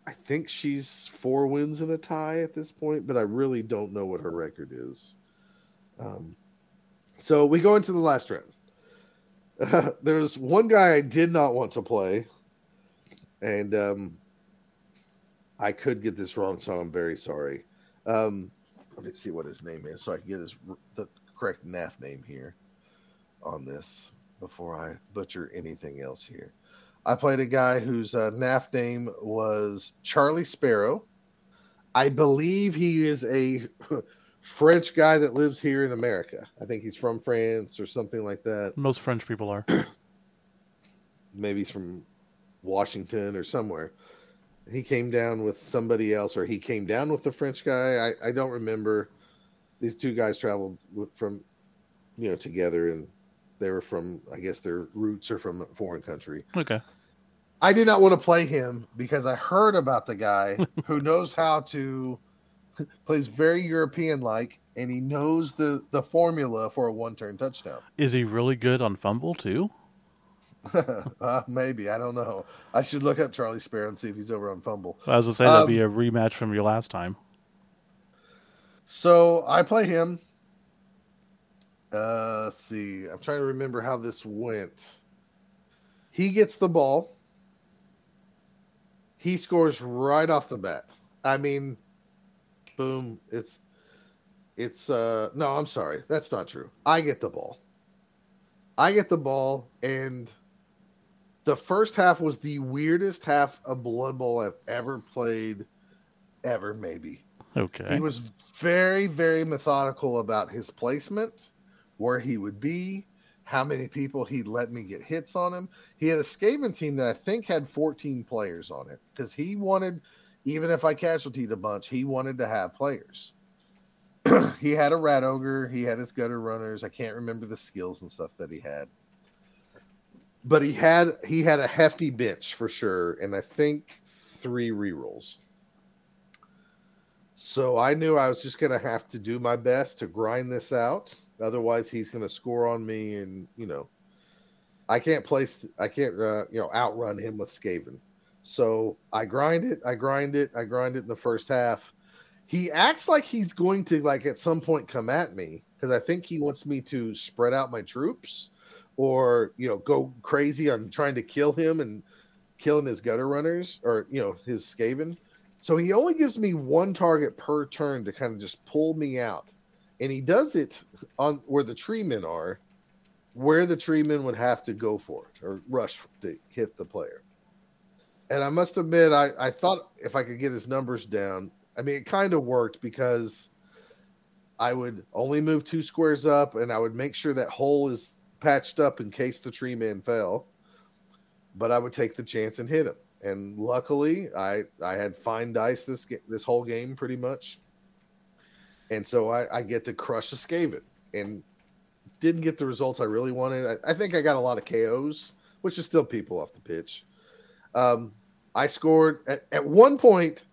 I think she's four wins and a tie at this point, but I really don't know what her record is. Um, so we go into the last round. Uh, there's one guy I did not want to play, and um, I could get this wrong, so I'm very sorry. Um, let me see what his name is so I can get his the correct NAF name here on this before I butcher anything else here. I played a guy whose uh, NAF name was Charlie Sparrow. I believe he is a French guy that lives here in America. I think he's from France or something like that. Most French people are. Maybe he's from Washington or somewhere. He came down with somebody else, or he came down with the French guy. I, I don't remember. These two guys traveled from, you know, together, and they were from. I guess their roots are from a foreign country. Okay. I did not want to play him because I heard about the guy who knows how to plays very European like, and he knows the the formula for a one turn touchdown. Is he really good on FUMBBL too? uh, maybe I don't know. I should look up Charlie Sparrow and see if he's over on FUMBBL. I was gonna say that'd um, be a rematch from your last time. So I play him. Uh, let's see. I'm trying to remember how this went. He gets the ball. He scores right off the bat. I mean, boom. It's it's uh no, I'm sorry. That's not true. I get the ball. I get the ball and the first half was the weirdest half of Blood Bowl I've ever played, ever, maybe. Okay. He was very, very methodical about his placement, where he would be, how many people he'd let me get hits on him. He had a Skaven team that I think had 14 players on it because he wanted, even if I casualtied a bunch, he wanted to have players. he had a rat ogre, he had his gutter runners. I can't remember the skills and stuff that he had but he had he had a hefty bench for sure, and I think three rerolls. So I knew I was just gonna have to do my best to grind this out. Otherwise, he's gonna score on me, and you know, I can't place, I can't, uh, you know, outrun him with Skaven. So I grind it, I grind it, I grind it in the first half. He acts like he's going to like at some point come at me because I think he wants me to spread out my troops or you know go crazy on trying to kill him and killing his gutter runners or you know his skaven. So he only gives me one target per turn to kind of just pull me out. And he does it on where the tree men are where the tree men would have to go for it or rush to hit the player. And i must admit i, I thought if i could get his numbers down i mean it kind of worked because i would only move two squares up and i would make sure that hole is patched up in case the tree man fell. But I would take the chance and hit him. And luckily, I I had fine dice this this whole game pretty much. And so I, I get to crush a Skaven and didn't get the results I really wanted. I, I, think I got a lot of KOs, which is still people off the pitch. Um, I scored at, at one point.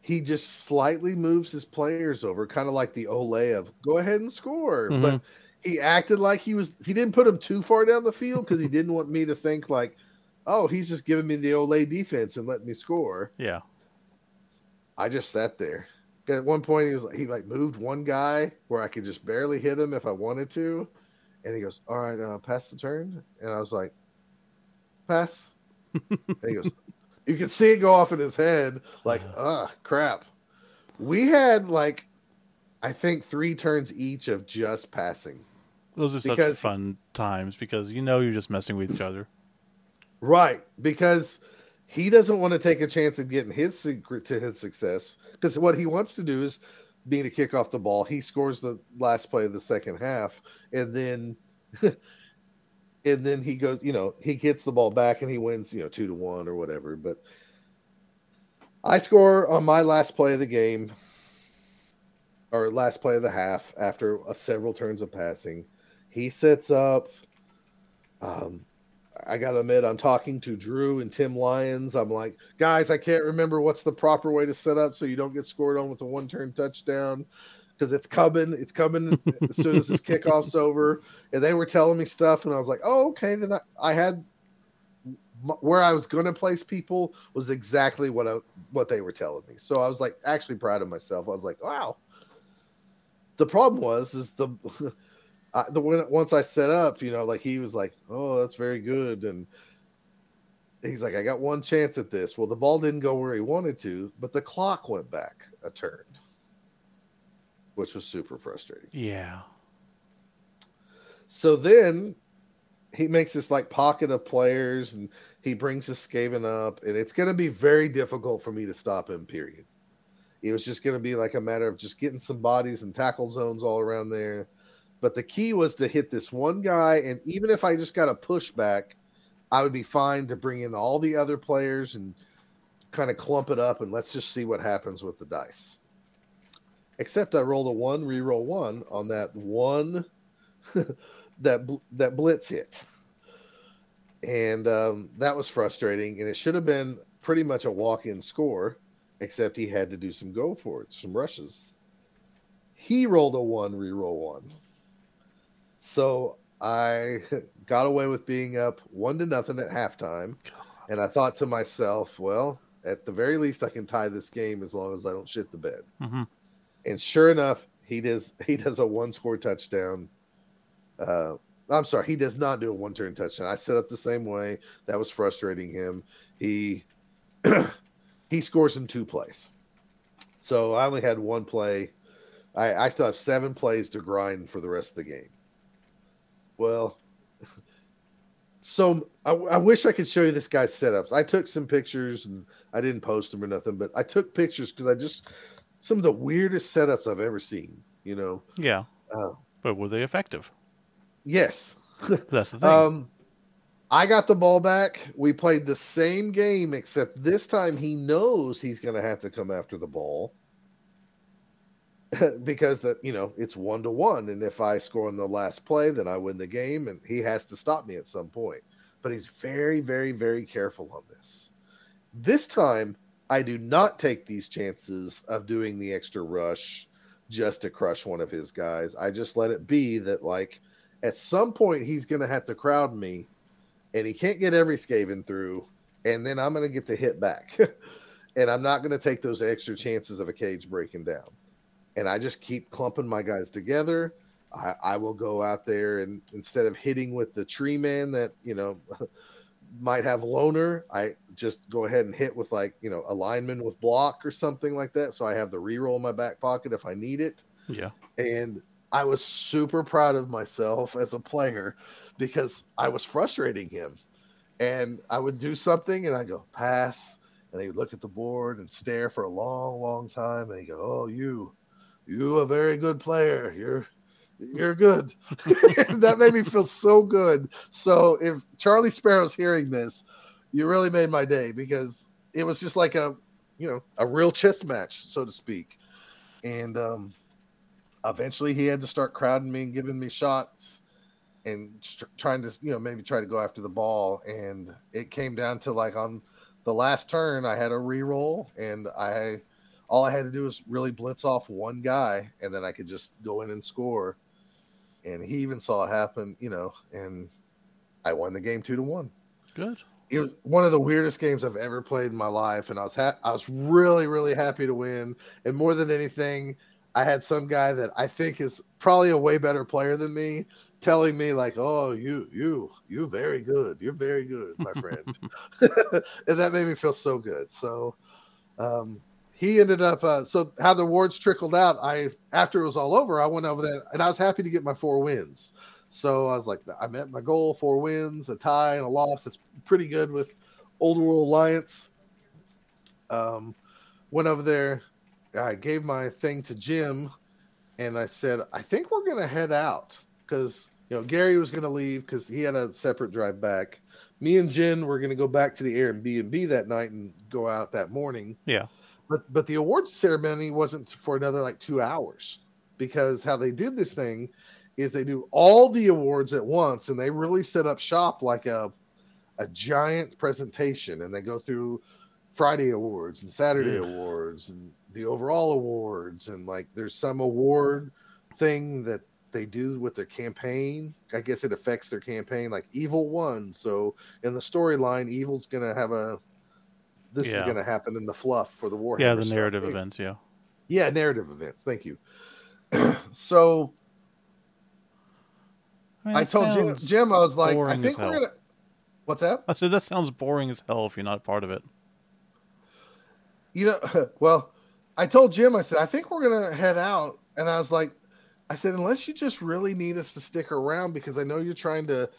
He just slightly moves his players over, kind of like the Ole of go ahead and score. Mm-hmm. But he acted like he was he didn't put him too far down the field because he didn't want me to think like, oh, he's just giving me the Olay defense and letting me score. Yeah. I just sat there. At one point, he was like, he like moved one guy where I could just barely hit him if I wanted to, and he goes, "All right, uh, pass the turn," and I was like, "Pass." and he goes, "You can see it go off in his head, like, ah, crap." We had like, I think three turns each of just passing. Those are such fun times because you know you're just messing with each other. Right. Because he doesn't want to take a chance of getting his secret to his success. Because what he wants to do is being to kick off the ball. He scores the last play of the second half, and then and then he goes, you know, he gets the ball back and he wins, you know, two to one or whatever. But I score on my last play of the game or last play of the half after a several turns of passing. He sets up. Um, I gotta admit, I'm talking to Drew and Tim Lyons. I'm like, guys, I can't remember what's the proper way to set up so you don't get scored on with a one turn touchdown because it's coming. It's coming as soon as this kickoff's over. And they were telling me stuff, and I was like, oh, okay. Then I, I had where I was going to place people was exactly what I, what they were telling me. So I was like, actually proud of myself. I was like, wow. The problem was is the I, the once I set up, you know, like he was like, "Oh, that's very good," and he's like, "I got one chance at this." Well, the ball didn't go where he wanted to, but the clock went back a turn, which was super frustrating. Yeah. So then he makes this like pocket of players and he brings his Skaven up, and it's going to be very difficult for me to stop him. Period. It was just going to be like a matter of just getting some bodies and tackle zones all around there. But the key was to hit this one guy, and even if I just got a pushback, I would be fine to bring in all the other players and kind of clump it up, and let's just see what happens with the dice. Except I rolled a one, re-roll one on that one that that blitz hit, and um, that was frustrating. And it should have been pretty much a walk-in score, except he had to do some go for it, some rushes. He rolled a one, re-roll one. So I got away with being up one to nothing at halftime. And I thought to myself, well, at the very least, I can tie this game as long as I don't shit the bed. Mm-hmm. And sure enough, he does. He does a one score touchdown. Uh, I'm sorry, he does not do a one turn touchdown. I set up the same way. That was frustrating him. He he scores in two plays. So I only had one play. I, I still have seven plays to grind for the rest of the game. Well, so I, I, wish I could show you this guy's setups. I took some pictures and I didn't post them or nothing, but I took pictures because I just some of the weirdest setups I've ever seen. You know. Yeah. Uh, but were they effective? Yes. That's the thing. Um, I got the ball back. We played the same game, except this time he knows he's going to have to come after the ball. because that you know it's one to one, and if I score on the last play, then I win the game, and he has to stop me at some point. But he's very, very, very careful on this. This time, I do not take these chances of doing the extra rush just to crush one of his guys. I just let it be that like at some point he's going to have to crowd me, and he can't get every Skaven through, and then I'm going to get to hit back. and I'm not going to take those extra chances of a cage breaking down and I just keep clumping my guys together. I, I, will go out there and instead of hitting with the tree man that you know might have loner, I just go ahead and hit with like you know a lineman with block or something like that. So I have the reroll in my back pocket if I need it. Yeah, and I was super proud of myself as a player because I was frustrating him, and I would do something and I go pass, and he would look at the board and stare for a long, long time, and he go, "Oh, you." You a very good player. You're you're good. that made me feel so good. So if Charlie Sparrow's hearing this, you really made my day because it was just like a you know a real chess match, so to speak. And um, eventually, he had to start crowding me and giving me shots and trying to you know maybe try to go after the ball. And it came down to like on the last turn, I had a re-roll and I all I had to do was really blitz off one guy, and then I could just go in and score. And he even saw it happen, you know, and I won the game two to one. Good. It was one of the weirdest games I've ever played in my life, and I was ha- I was really really happy to win. And more than anything, I had some guy that I think is probably a way better player than me telling me like, "Oh, you you you very good. You're very good, my friend," and that made me feel so good. So, um, he ended up uh, so how the awards trickled out i after it was all over i went over there and i was happy to get my four wins. So i was like i met my goal four wins a tie and a loss. That's pretty good with old world alliance. Um, went over there i gave my thing to jim and i said i think we're to head out. Because you know gary was to leave because he had a separate drive back. Me and jen were to go back to the airbnb that night and go out that morning. Yeah but but the awards ceremony wasn't for another like two hours because how they did this thing is they do all the awards at once and they really set up shop like a a giant presentation and they go through Friday awards and Saturday mm. awards and the overall awards and like there's some award thing that they do with their campaign. I guess it affects their campaign like Evil won. So in the storyline, Evil's gonna have a this yeah. is going to happen in the fluff for the war. Yeah, the narrative stuff. events. Yeah. Yeah, narrative events. Thank you. so I, mean, I told Jim, Jim, I was like, I think we're gonna. What's that? I said that sounds boring as hell if you're not part of it. You know, well, I told Jim, I said, I think we're gonna head out, and I was like, I said, unless you just really need us to stick around because I know you're trying to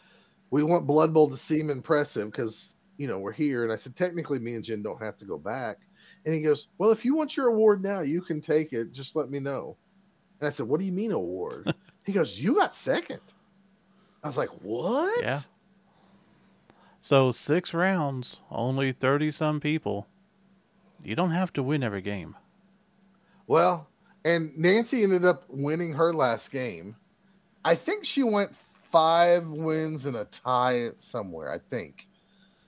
we want Blood Bowl to seem impressive because you know we're here. And I said, technically, me and Jen don't have to go back. And he goes, well, if you want your award now, you can take it. Just let me know. And I said, what do you mean award? he goes, you got second. I was like, what? Yeah. So six rounds, only thirty some people. You don't have to win every game. Well, and Nancy ended up winning her last game. I think she went five wins and a tie somewhere. I think,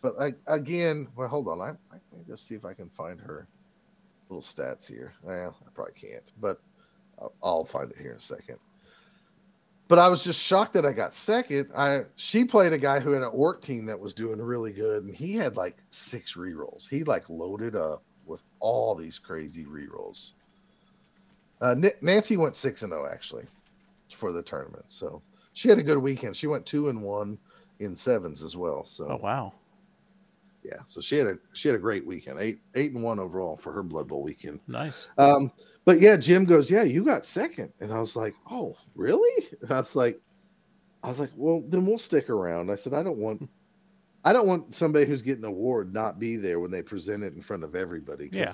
but like again, well, hold on. I, I let me just see if I can find her little stats here. Well, I probably can't, but I'll, I'll find it here in a second. But I was just shocked that I got second. I she played a guy who had an orc team that was doing really good, and he had like six rerolls. He like loaded up with all these crazy rerolls. Uh, Nancy went six and zero oh, actually for the tournament, so she had a good weekend. She went two and one in sevens as well. So oh wow, yeah. So she had a she had a great weekend. Eight eight and one overall for her Blood Bowl weekend. Nice. Um, but yeah, Jim goes, yeah, you got second, and I was like, oh, really? And I was like, I was like, well, then we'll stick around. I said, I don't want, I don't want somebody who's getting an award not be there when they present it in front of everybody. Yeah.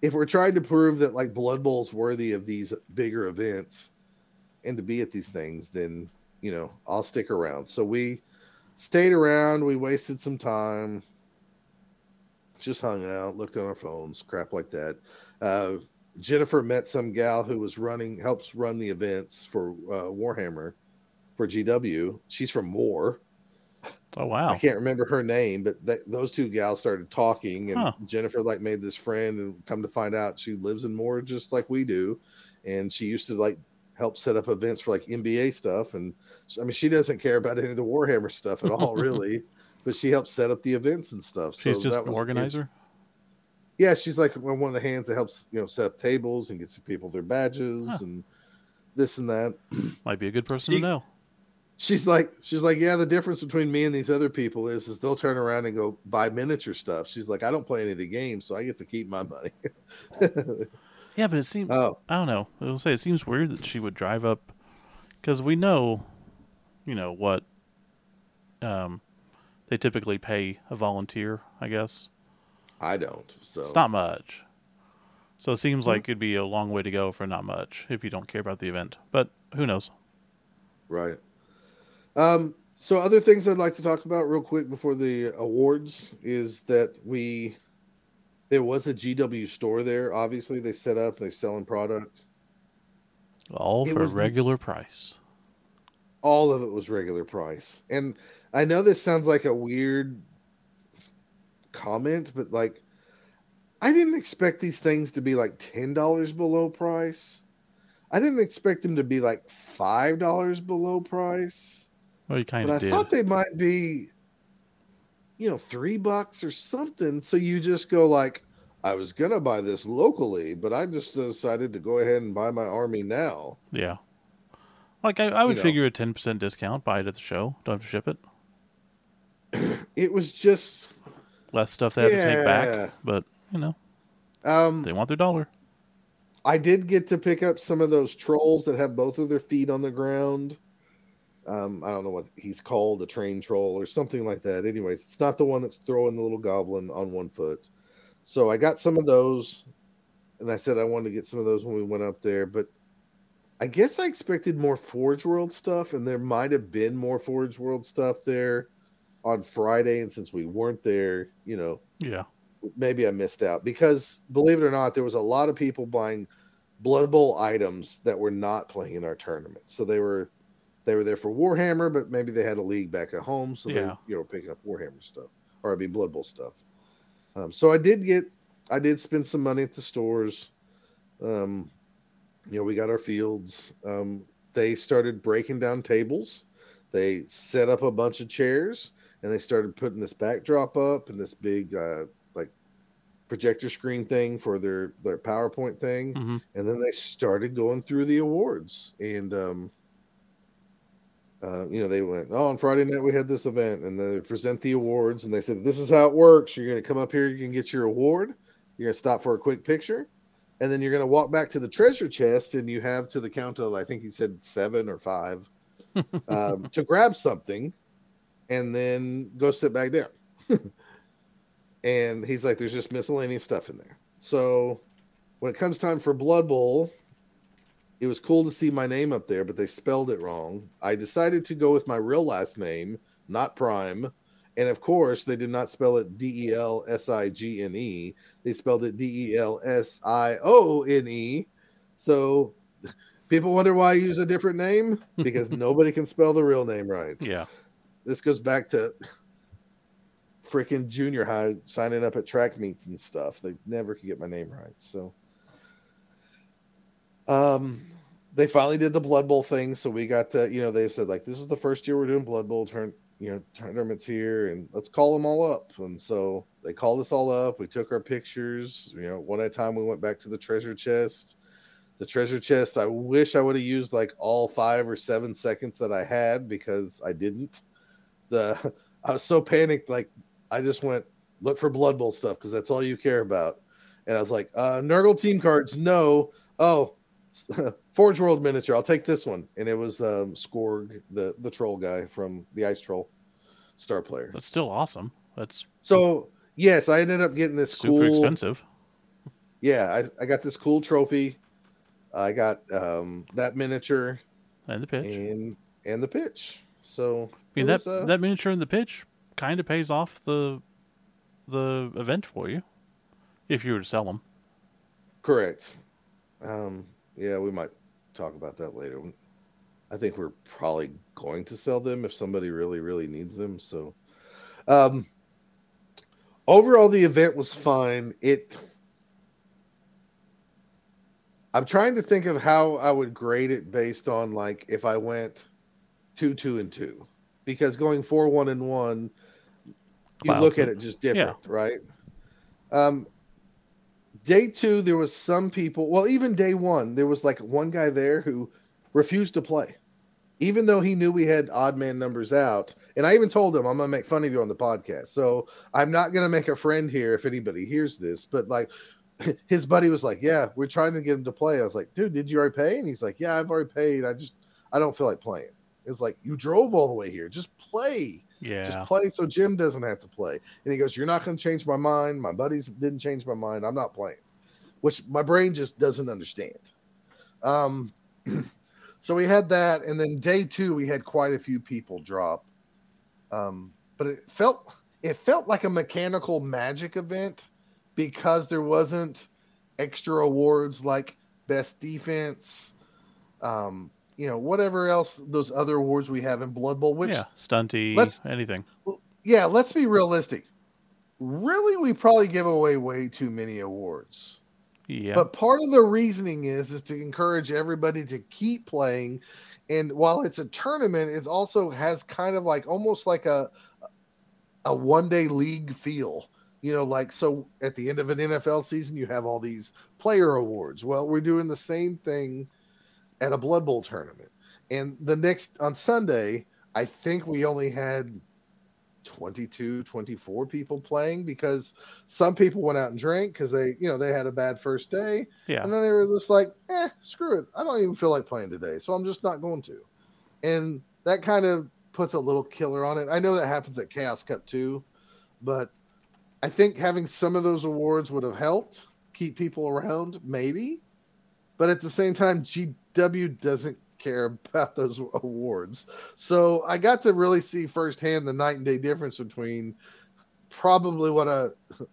If we're trying to prove that like Blood Bowl's worthy of these bigger events and to be at these things, then you know I'll stick around. So we stayed around. We wasted some time, just hung out, looked on our phones, crap like that. Uh, Jennifer met some gal who was running, helps run the events for uh, Warhammer for GW. She's from Moore. Oh wow! I can't remember her name, but th- those two gals started talking, and huh. Jennifer like made this friend, and come to find out she lives in Moore just like we do, and she used to like help set up events for like NBA stuff, and I mean she doesn't care about any of the Warhammer stuff at all, really, but she helps set up the events and stuff. She's so just an organizer yeah, she's like one of the hands that helps you know set up tables and gets people their badges huh. and this and that. Might be a good person she, to know. She's like, she's like, yeah. The difference between me and these other people is, is they'll turn around and go buy miniature stuff. She's like, I don't play any of the games, so I get to keep my money. yeah, but it seems. Oh. I don't know. I will say it seems weird that she would drive up because we know, you know what. Um, they typically pay a volunteer, I guess. I don't. So it's not much. So it seems mm-hmm. like it'd be a long way to go for not much if you don't care about the event. But who knows? Right. Um, so other things I'd like to talk about real quick before the awards is that we there was a GW store there. Obviously, they set up, they selling product. All it for regular the, price. All of it was regular price. And I know this sounds like a weird comment, but like I didn't expect these things to be like ten dollars below price. I didn't expect them to be like five dollars below price. Well, you kind of did. I thought they might be, you know, three bucks or something. So you just go like, I was gonna buy this locally, but I just decided to go ahead and buy my army now. Yeah, like I, I would you figure know. a ten percent discount. Buy it at the show. Don't have to ship it. it was just less stuff they have yeah. to take back. But you know, um, they want their dollar. I did get to pick up some of those trolls that have both of their feet on the ground. Um, I don't know what he's called, a train troll or something like that. Anyways, it's not the one that's throwing the little goblin on one foot. So I got some of those, and I said I wanted to get some of those when we went up there. But I guess I expected more Forge World stuff, and there might have been more Forge World stuff there on Friday, and since we weren't there, you know, yeah, maybe I missed out because believe it or not, there was a lot of people buying Blood Bowl items that were not playing in our tournament. So they were they were there for Warhammer, but maybe they had a league back at home, so yeah. they you know picking up Warhammer stuff or I mean Blood Bowl stuff. Um, so I did get I did spend some money at the stores. Um, you know, we got our fields. Um, they started breaking down tables. They set up a bunch of chairs and they started putting this backdrop up and this big uh, like projector screen thing for their their PowerPoint thing, mm-hmm. and then they started going through the awards and. Um, uh, you know, they went, oh, on Friday night we had this event, and they present the awards, and they said, this is how it works. You're going to come up here, you can get your award. You're going to stop for a quick picture, and then you're going to walk back to the treasure chest, and you have to the count of, I think he said seven or five, um, to grab something and then go sit back down. and he's like, there's just miscellaneous stuff in there. So when it comes time for Blood Bowl, it was cool to see my name up there, but they spelled it wrong. I decided to go with my real last name, not Prime. And of course, they did not spell it D E L S I G N E. They spelled it D E L S I O N E. So people wonder why I use a different name because nobody can spell the real name right. Yeah. This goes back to freaking junior high signing up at track meets and stuff. They never could get my name right. So um they finally did the Blood Bowl thing. So we got to, you know, they said like this is the first year we're doing Blood Bowl turn, you know, tournaments here and let's call them all up. And so they called us all up. We took our pictures. You know, one at a time we went back to the treasure chest. The treasure chest, I wish I would have used like all five or seven seconds that I had because I didn't. The I was so panicked, like I just went look for Blood Bowl stuff because that's all you care about. And I was like, uh, Nurgle team cards, no. Oh, Forge World miniature, I'll take this one. And it was um, Skorg, the the troll guy from the Ice Troll star player. That's still awesome. That's so yes, I ended up getting this super cool. expensive. Yeah, I, I got this cool trophy. I got um, that miniature And the pitch. and and the pitch. So I mean that was, uh, that miniature and the pitch kind of pays off the the event for you if you were to sell them. Correct. Um, yeah, we might talk about that later. I think we're probably going to sell them if somebody really, really needs them. So, um, overall, the event was fine. It. I'm trying to think of how I would grade it based on like if I went two, two, and two, because going four, one, and one, you look at it. it just different, right? Um, day two, there was some people. Well, even day one, there was like one guy there who refused to play, even though he knew we had odd man numbers out. And I even told him, "I'm gonna make fun of you on the podcast, so I'm not gonna make a friend here if anybody hears this." But like, his buddy was like, "Yeah, we're trying to get him to play." I was like, "Dude, did you already pay?" And he's like, "Yeah, I've already paid. I just I don't feel like playing." It's like you drove all the way here. Just play. Yeah. Just play so Jim doesn't have to play. And he goes, You're not going to change my mind. My buddies didn't change my mind. I'm not playing, which my brain just doesn't understand. Um, so we had that. And then day two, we had quite a few people drop. Um, but it felt it felt like a mechanical magic event because there wasn't extra awards like best defense um you know whatever else those other awards we have in blood bowl which yeah. Stunty. let's- anything. yeah, let's be realistic. Really, we probably give away way too many awards. Yeah. But part of the reasoning is is to encourage everybody to keep playing. And while it's a tournament, it also has kind of like almost like a a one day league feel. You know, like so at the end of an NFL season, you have all these player awards. Well, we're doing the same thing at a Blood Bowl tournament. And the next on Sunday, I think we only had 22 24 people playing because some people went out and drank because they you know they had a bad first day. Yeah. and then they were just like eh screw it. I don't even feel like playing today so i'm just not going to. And that kind of puts a little killer on it. I know that happens at chaos cup too but i think having some of those awards would have helped keep people around maybe. But at the same time gw doesn't care about those awards so I got to really see firsthand the night and day difference between probably what a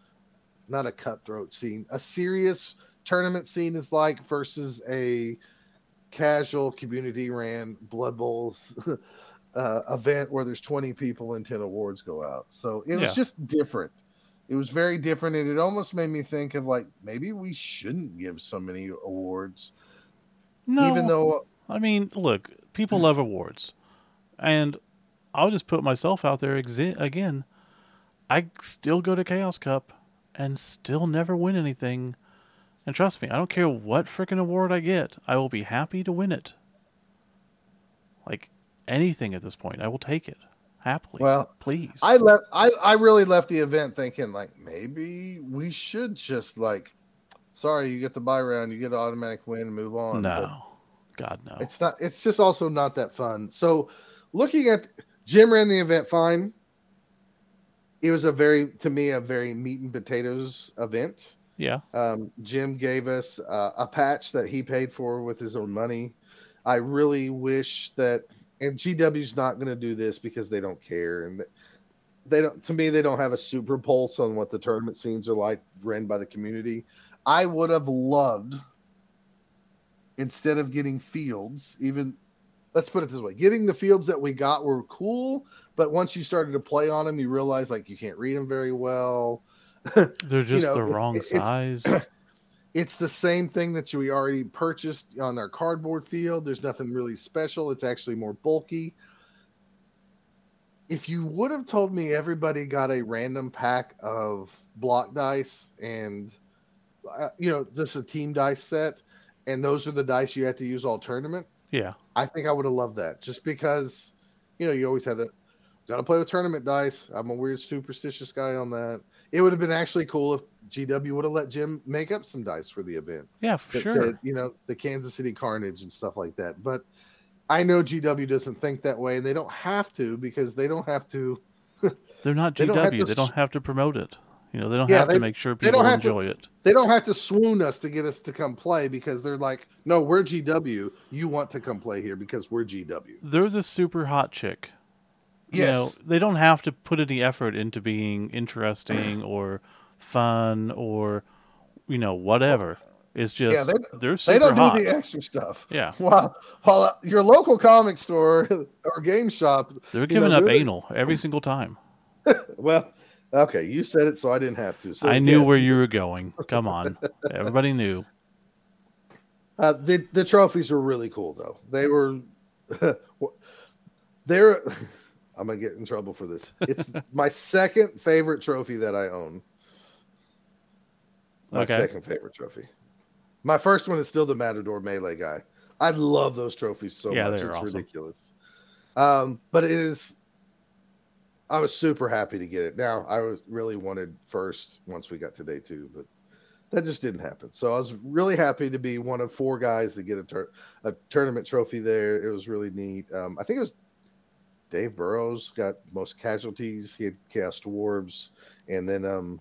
not a cutthroat scene, a serious tournament scene is like versus a casual community ran blood bowls uh, event where there's 20 people and 10 awards go out. So it was Yeah. just different. It was very different, and it almost made me think of like maybe we shouldn't give so many awards, no. even though uh, I mean, look, people love awards, and I'll just put myself out there exi- again. I still go to Chaos Cup and still never win anything. And trust me, I don't care what freaking award I get. I will be happy to win it. Like anything at this point, I will take it happily. Well, please. I left. I I really left the event thinking like maybe we should just like, sorry, you get the buy round, you get an automatic win, and move on. But no, God no. it's not. It's just also not that fun. So, looking at Jim ran the event fine. It was a very, to me, a very meat and potatoes event. Yeah. Um, Jim gave us uh, a patch that he paid for with his own money. I really wish that, and GW's not going to do this because they don't care, and they don't. To me, they don't have a super pulse on what the tournament scenes are like ran by the community. I would have loved instead of getting fields, even let's put it this way getting the fields that we got were cool but once you started to play on them you realize like you can't read them very well. They're just you know, the wrong it's, size. It's, it's, the same thing that we already purchased on our cardboard field. There's nothing really special. It's actually more bulky. If you would have told me everybody got a random pack of block dice and uh, you know just a team dice set and those are the dice you have to use all tournament yeah. I think I would have loved that just because, you know, you always have the got to play with tournament dice. I'm a weird superstitious guy on that. It would have been actually cool if GW would have let Jim make up some dice for the event. Yeah, for sure. Said, you know, the Kansas City Carnage and stuff like that. But I know GW doesn't think that way, and they don't have to because they don't have to. They're not GW. They don't, to, they don't have to promote it. You know, they don't yeah, have they, to make sure people enjoy to, it. They don't have to swoon us to get us to come play because they're like, no, we're GW. You want to come play here because we're GW. They're the super hot chick. Yes. You know, they don't have to put any effort into being interesting or fun or, you know, whatever. It's just yeah, they, are super They don't hot. do the extra stuff. Yeah. While while uh, your local comic store or game shop, they're giving know, up anal every single time. well, Okay, you said it, so I didn't have to. So I knew yes. where you were going. Come on, everybody knew. Uh, the the trophies were really cool, though. They were, they're. I'm gonna get in trouble for this. It's my second favorite trophy that I own. My okay. second favorite trophy. My first one is still the Matador Melee guy. I love those trophies so yeah, much. It's awesome. ridiculous. Um, but it is I was super happy to get it. Now I was really wanted first once we got to day two, but that just didn't happen. So I was really happy to be one of four guys to get a, tur- a tournament trophy there. It was really neat. Um, I think it was Dave Burrows got most casualties. He had cast dwarves, and then um,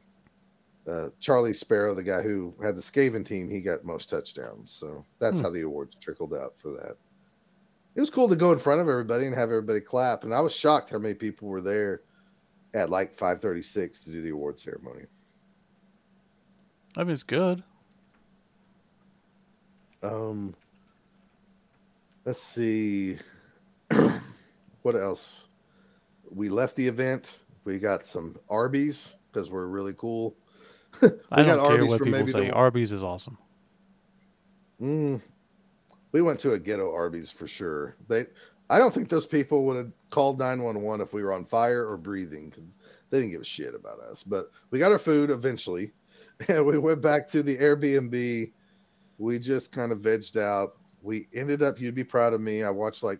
uh, Charlie Sparrow, the guy who had the Skaven team, he got most touchdowns. So that's hmm. how the awards trickled out for that it was cool to go in front of everybody and have everybody clap. And I was shocked how many people were there at like 536 to do the award ceremony. I mean, it's good. Um, let's see. what else? We left the event. We got some Arby's because we're really cool. I don't care Arby's what people say. The... Arby's is awesome. Mm, we went to a ghetto Arby's for sure. They, I don't think those people would have called 911 if we were on fire or breathing because they didn't give a shit about us. But we got our food eventually, and we went back to the Airbnb. We just kind of vegged out. We ended up, you'd be proud of me. I watched like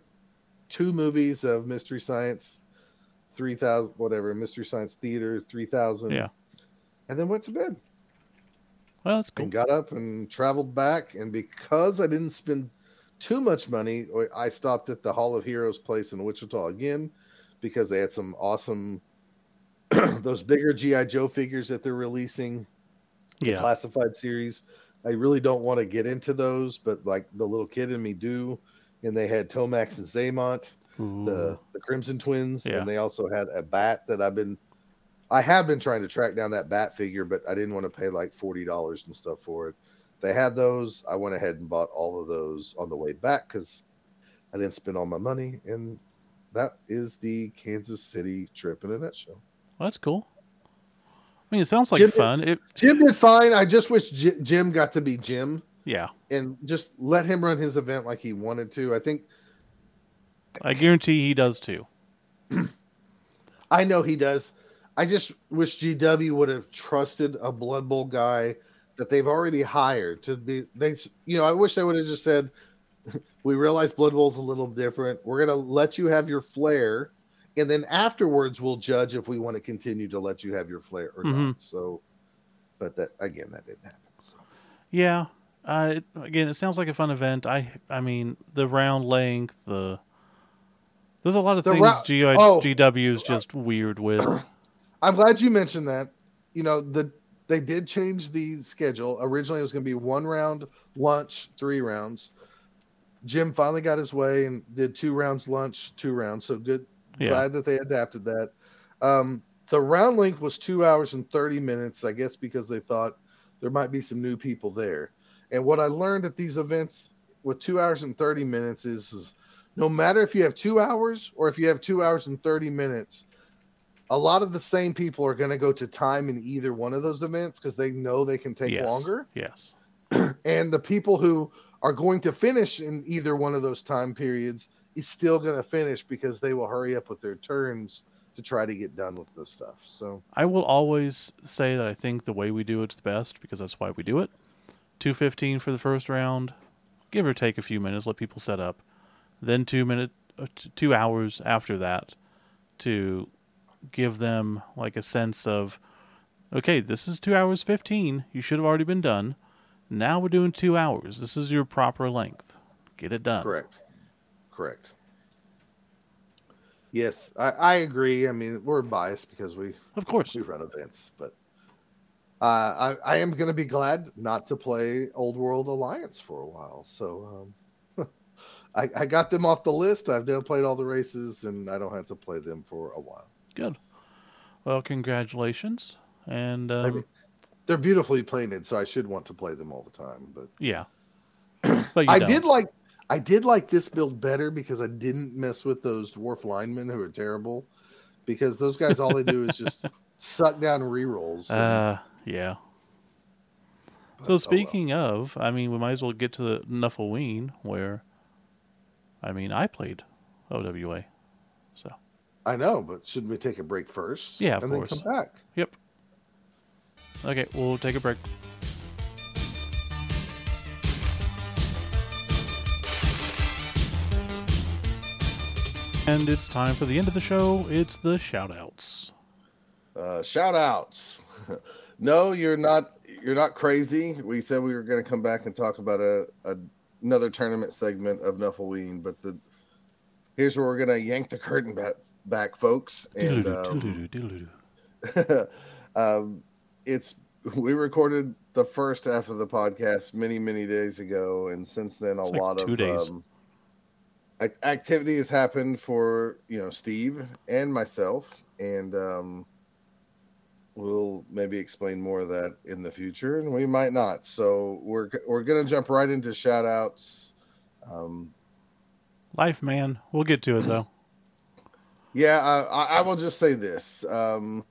two movies of Mystery Science, 3000, whatever, Mystery Science Theater, 3000. Yeah. And then went to bed. Well, that's cool. And got up and traveled back. And because I didn't spend too much money, I stopped at the Hall of Heroes place in Wichita again because they had some awesome those bigger GI Joe figures that they're releasing. Yeah, classified series. I really don't want to get into those, but like the little kid in me do. And they had Tomax and Xamot, the the Crimson Twins, yeah. and they also had a bat that I've been I have been trying to track down that bat figure, but I didn't want to pay like forty dollars and stuff for it. They had those. I went ahead and bought all of those on the way back because I didn't spend all my money. And that is the Kansas City trip in a nutshell. Well, that's cool. I mean, it sounds like Jim fun. Did, it, Jim did fine. I just wish J- Jim got to be Jim. Yeah. And just let him run his event like he wanted to. I think. I guarantee he does too. I know he does. I just wish GW would have trusted a Blood Bowl guy that they've already hired to be they you know i wish they would have just said we realize blood bowl's a little different we're going to let you have your flair and then afterwards we'll judge if we want to continue to let you have your flair or mm-hmm. not so but that again that didn't happen so. yeah uh, it, again it sounds like a fun event i i mean the round length the There's a lot of The things ra- GI, oh. GW is just weird with. I'm glad you mentioned that. You know, the they did change the schedule. Originally, it was going to be one round lunch, three rounds. Jim finally got his way and did two rounds lunch, two rounds. So good. Yeah. Glad that they adapted that. Um, the round length was two hours and 30 minutes, I guess, because they thought there might be some new people there. And what I learned at these events with two hours and 30 minutes is, is no matter if you have two hours or if you have two hours and 30 minutes, a lot of the same people are going to go to time in either one of those events because they know they can take yes. longer. Yes. And the people who are going to finish in either one of those time periods is still going to finish because they will hurry up with their turns to try to get done with this stuff. So, I will always say that I think the way we do it's the best because that's why we do it. 215 for the first round, give or take a few minutes, let people set up. Then 2 minute uh, 2 hours after that to give them like a sense of okay, this is 2 hours 15. You should have already been done. Now we're doing 2 hours. This is your proper length. Get it done. correct. Correct. Yes, I, I agree. I mean, we're biased because we Of course. we run events, but uh, I, I am going to be glad not to play Old World Alliance for a while. So um, I, I got them off the list. I've now played all the races, and I don't have to play them for a while. Good. Well, congratulations. And I um, mean, they're beautifully painted, so I should want to play them all the time. But yeah. But you I don't. did like I did like this build better because I didn't mess with those dwarf linemen who are terrible. Because those guys, all they do is just suck down rerolls. and- Uh, yeah. but, So oh well. speaking of, I mean, we might as well get to the Nuffleween, where, I mean, I played OWA. So I know, but shouldn't we take a break first? Yeah, of and course. then come back. yep. Okay, we'll take a break. And it's time for the end of the show. It's the shout-outs. Uh, shout outs. no, you're not. You're not crazy. We said we were going to come back and talk about a, a another tournament segment of Nuffleween, but the here's where we're going to yank the curtain back, back folks. And um, um, it's we recorded the first half of the podcast many many days ago, and since then a like lot of days. um, activity has happened for you know Steve and myself, and um, we'll maybe explain more of that in the future, and we might not. So we're we're gonna jump right into shout outs. Um, Life, man. We'll get to it though. Yeah, I, I will just say this. Um,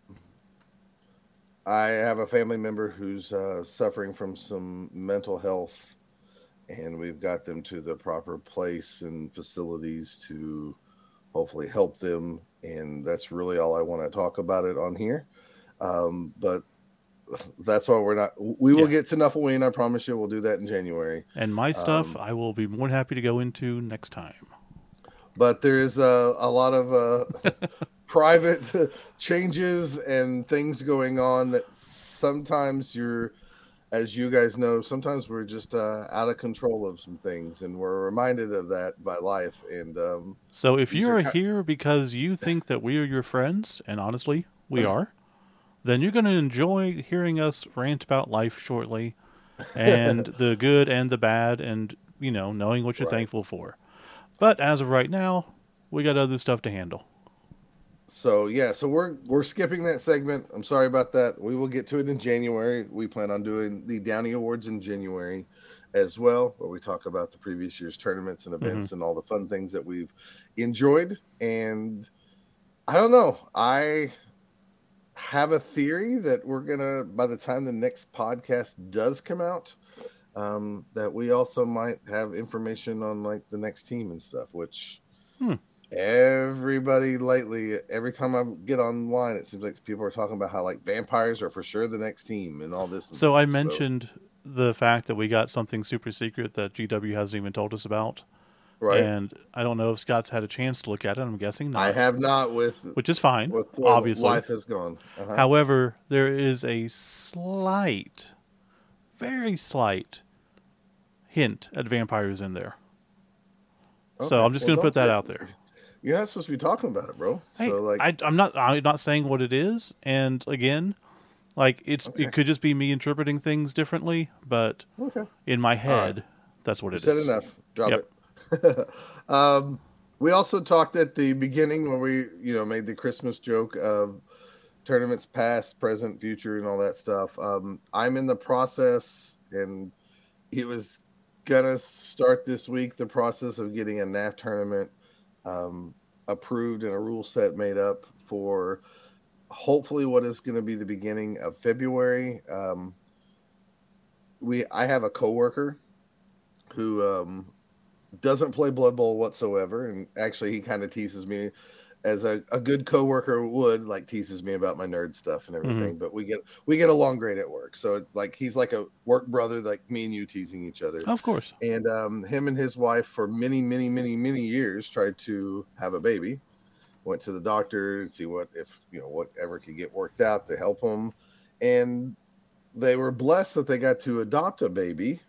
I have a family member who's uh, suffering from some mental health, and we've got them to the proper place and facilities to hopefully help them. And that's really all I want to talk about it on here. Um, but that's why we're not. We will Yeah. get to Nuffleween. I promise you. We'll do that in January. And my stuff, Um, I will be more than happy to go into next time. But there is a, a lot of uh, private changes and things going on that sometimes you're as you guys know sometimes we're just uh, out of control of some things and we're reminded of that by life and um, So if you are are here because you think that we are your friends, and honestly, we are, then you're going to enjoy hearing us rant about life shortly, and the good and the bad, and you know, knowing what you're Right. thankful for. But as of right now, we got other stuff to handle. so yeah so we're we're skipping that segment. I'm sorry about that. We will get to it in january. We plan on doing the downy awards in january as well where we talk about the previous year's tournaments and mm-hmm. events and all the fun things that we've enjoyed. And i don't know. I have a theory that we're gonna by the time the next podcast does come out um, that we also might have information on like the next team and stuff which Hmm. everybody lately every time i get online it seems like people are talking about how like vampires are for sure the next team and all this and So I that. mentioned the fact that we got something super secret that GW hasn't even told us about, right and I don't know if Scott's had a chance to look at it. I'm guessing not, i have not with which is fine, with obviously. life has gone uh-huh. However, there is a slight, very slight hint at vampires in there. So I'm just well, going to put that out there. you're not supposed to be talking about it, bro. Hey, so like, I, I'm not. I'm not saying what it is. And again, like it's Okay. it could just be me interpreting things differently. But okay, in my right. head, that's what you it said is. enough. Drop Yep. it. um, we also talked at the beginning when we, you know, made the Christmas joke of tournaments past, present, future, and all that stuff. Um, I'm in the process, and it was gonna start this week. The process of getting a NAF tournament um, approved and a rule set made up for hopefully what is going to be the beginning of February. Um, we I have a coworker who um, doesn't play Blood Bowl whatsoever, and actually he kind of teases me as a, a good coworker would, like teases me about my nerd stuff and everything. But we get we get along great at work, so it, like he's like a work brother, like me and you teasing each other. Of course. And um, him and his wife for many, many, many, many years tried to have a baby. Went to the doctor to see what if you know whatever could get worked out to help them, and they were blessed that they got to adopt a baby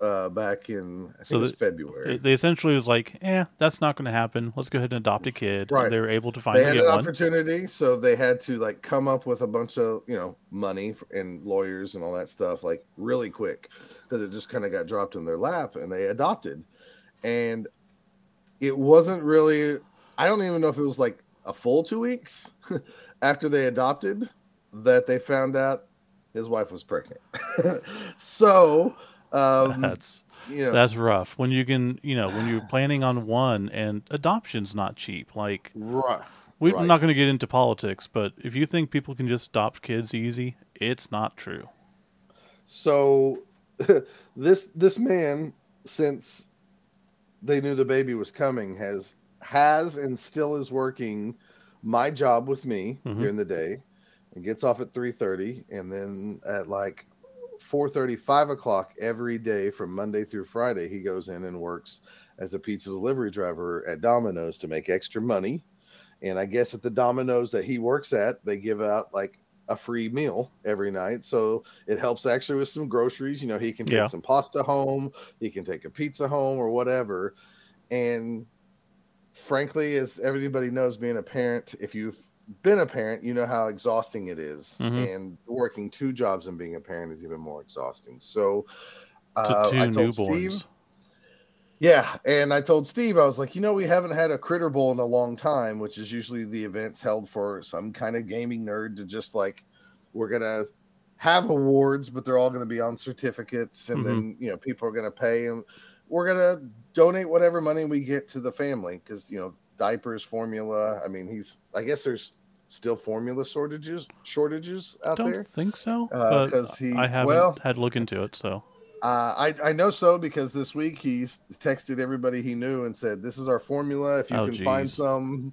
uh, back in I So the- February. They essentially was like, eh, that's not going to happen. Let's go ahead and adopt a kid. Right. And they were able to they finally had an one. opportunity, so they had to like come up with a bunch of you know money and lawyers and all that stuff like really quick because it just kind of got dropped in their lap and they adopted, and it wasn't really. I don't even know if it was like a full two weeks after they adopted that they found out his wife was pregnant. so, um, That's you know, that's rough. When you can, you know, when you're planning on one, and adoption's not cheap. Like right. we, Right. Not going to get into politics, but if you think people can just adopt kids easy, it's not true. So this this man, since they knew the baby was coming, has has and still is working my job with me Mhm. during the day, and gets off at three thirty, and then at like 4.30 5 o'clock every day from monday through friday he goes in and works as a pizza delivery driver at domino's to make extra money. And i guess at the domino's that he works at they give out like a free meal every night. So it helps actually with some groceries. You know he can take Yeah. some pasta home he can take a pizza home or whatever. And frankly as everybody knows being a parent if you've been a parent you know how exhausting it is. Mhm. and working two jobs and being a parent is even more exhausting so uh, I told newborns. Steve, yeah, and I told Steve, I was like, you know, we haven't had a Critter Bowl in a long time, which is usually the events held for some kind of gaming nerd to just like, we're gonna have awards, but they're all gonna be on certificates, and then you know people are gonna pay, and we're gonna donate whatever money we get to the family because you know diapers, formula. I mean, he's. I guess there's still formula shortages shortages out there. I Don't there. think so. Uh, he- I haven't well- had look into it. So Uh, I I know so because this week he texted everybody he knew and said, "This is our formula. If you Oh, can find some,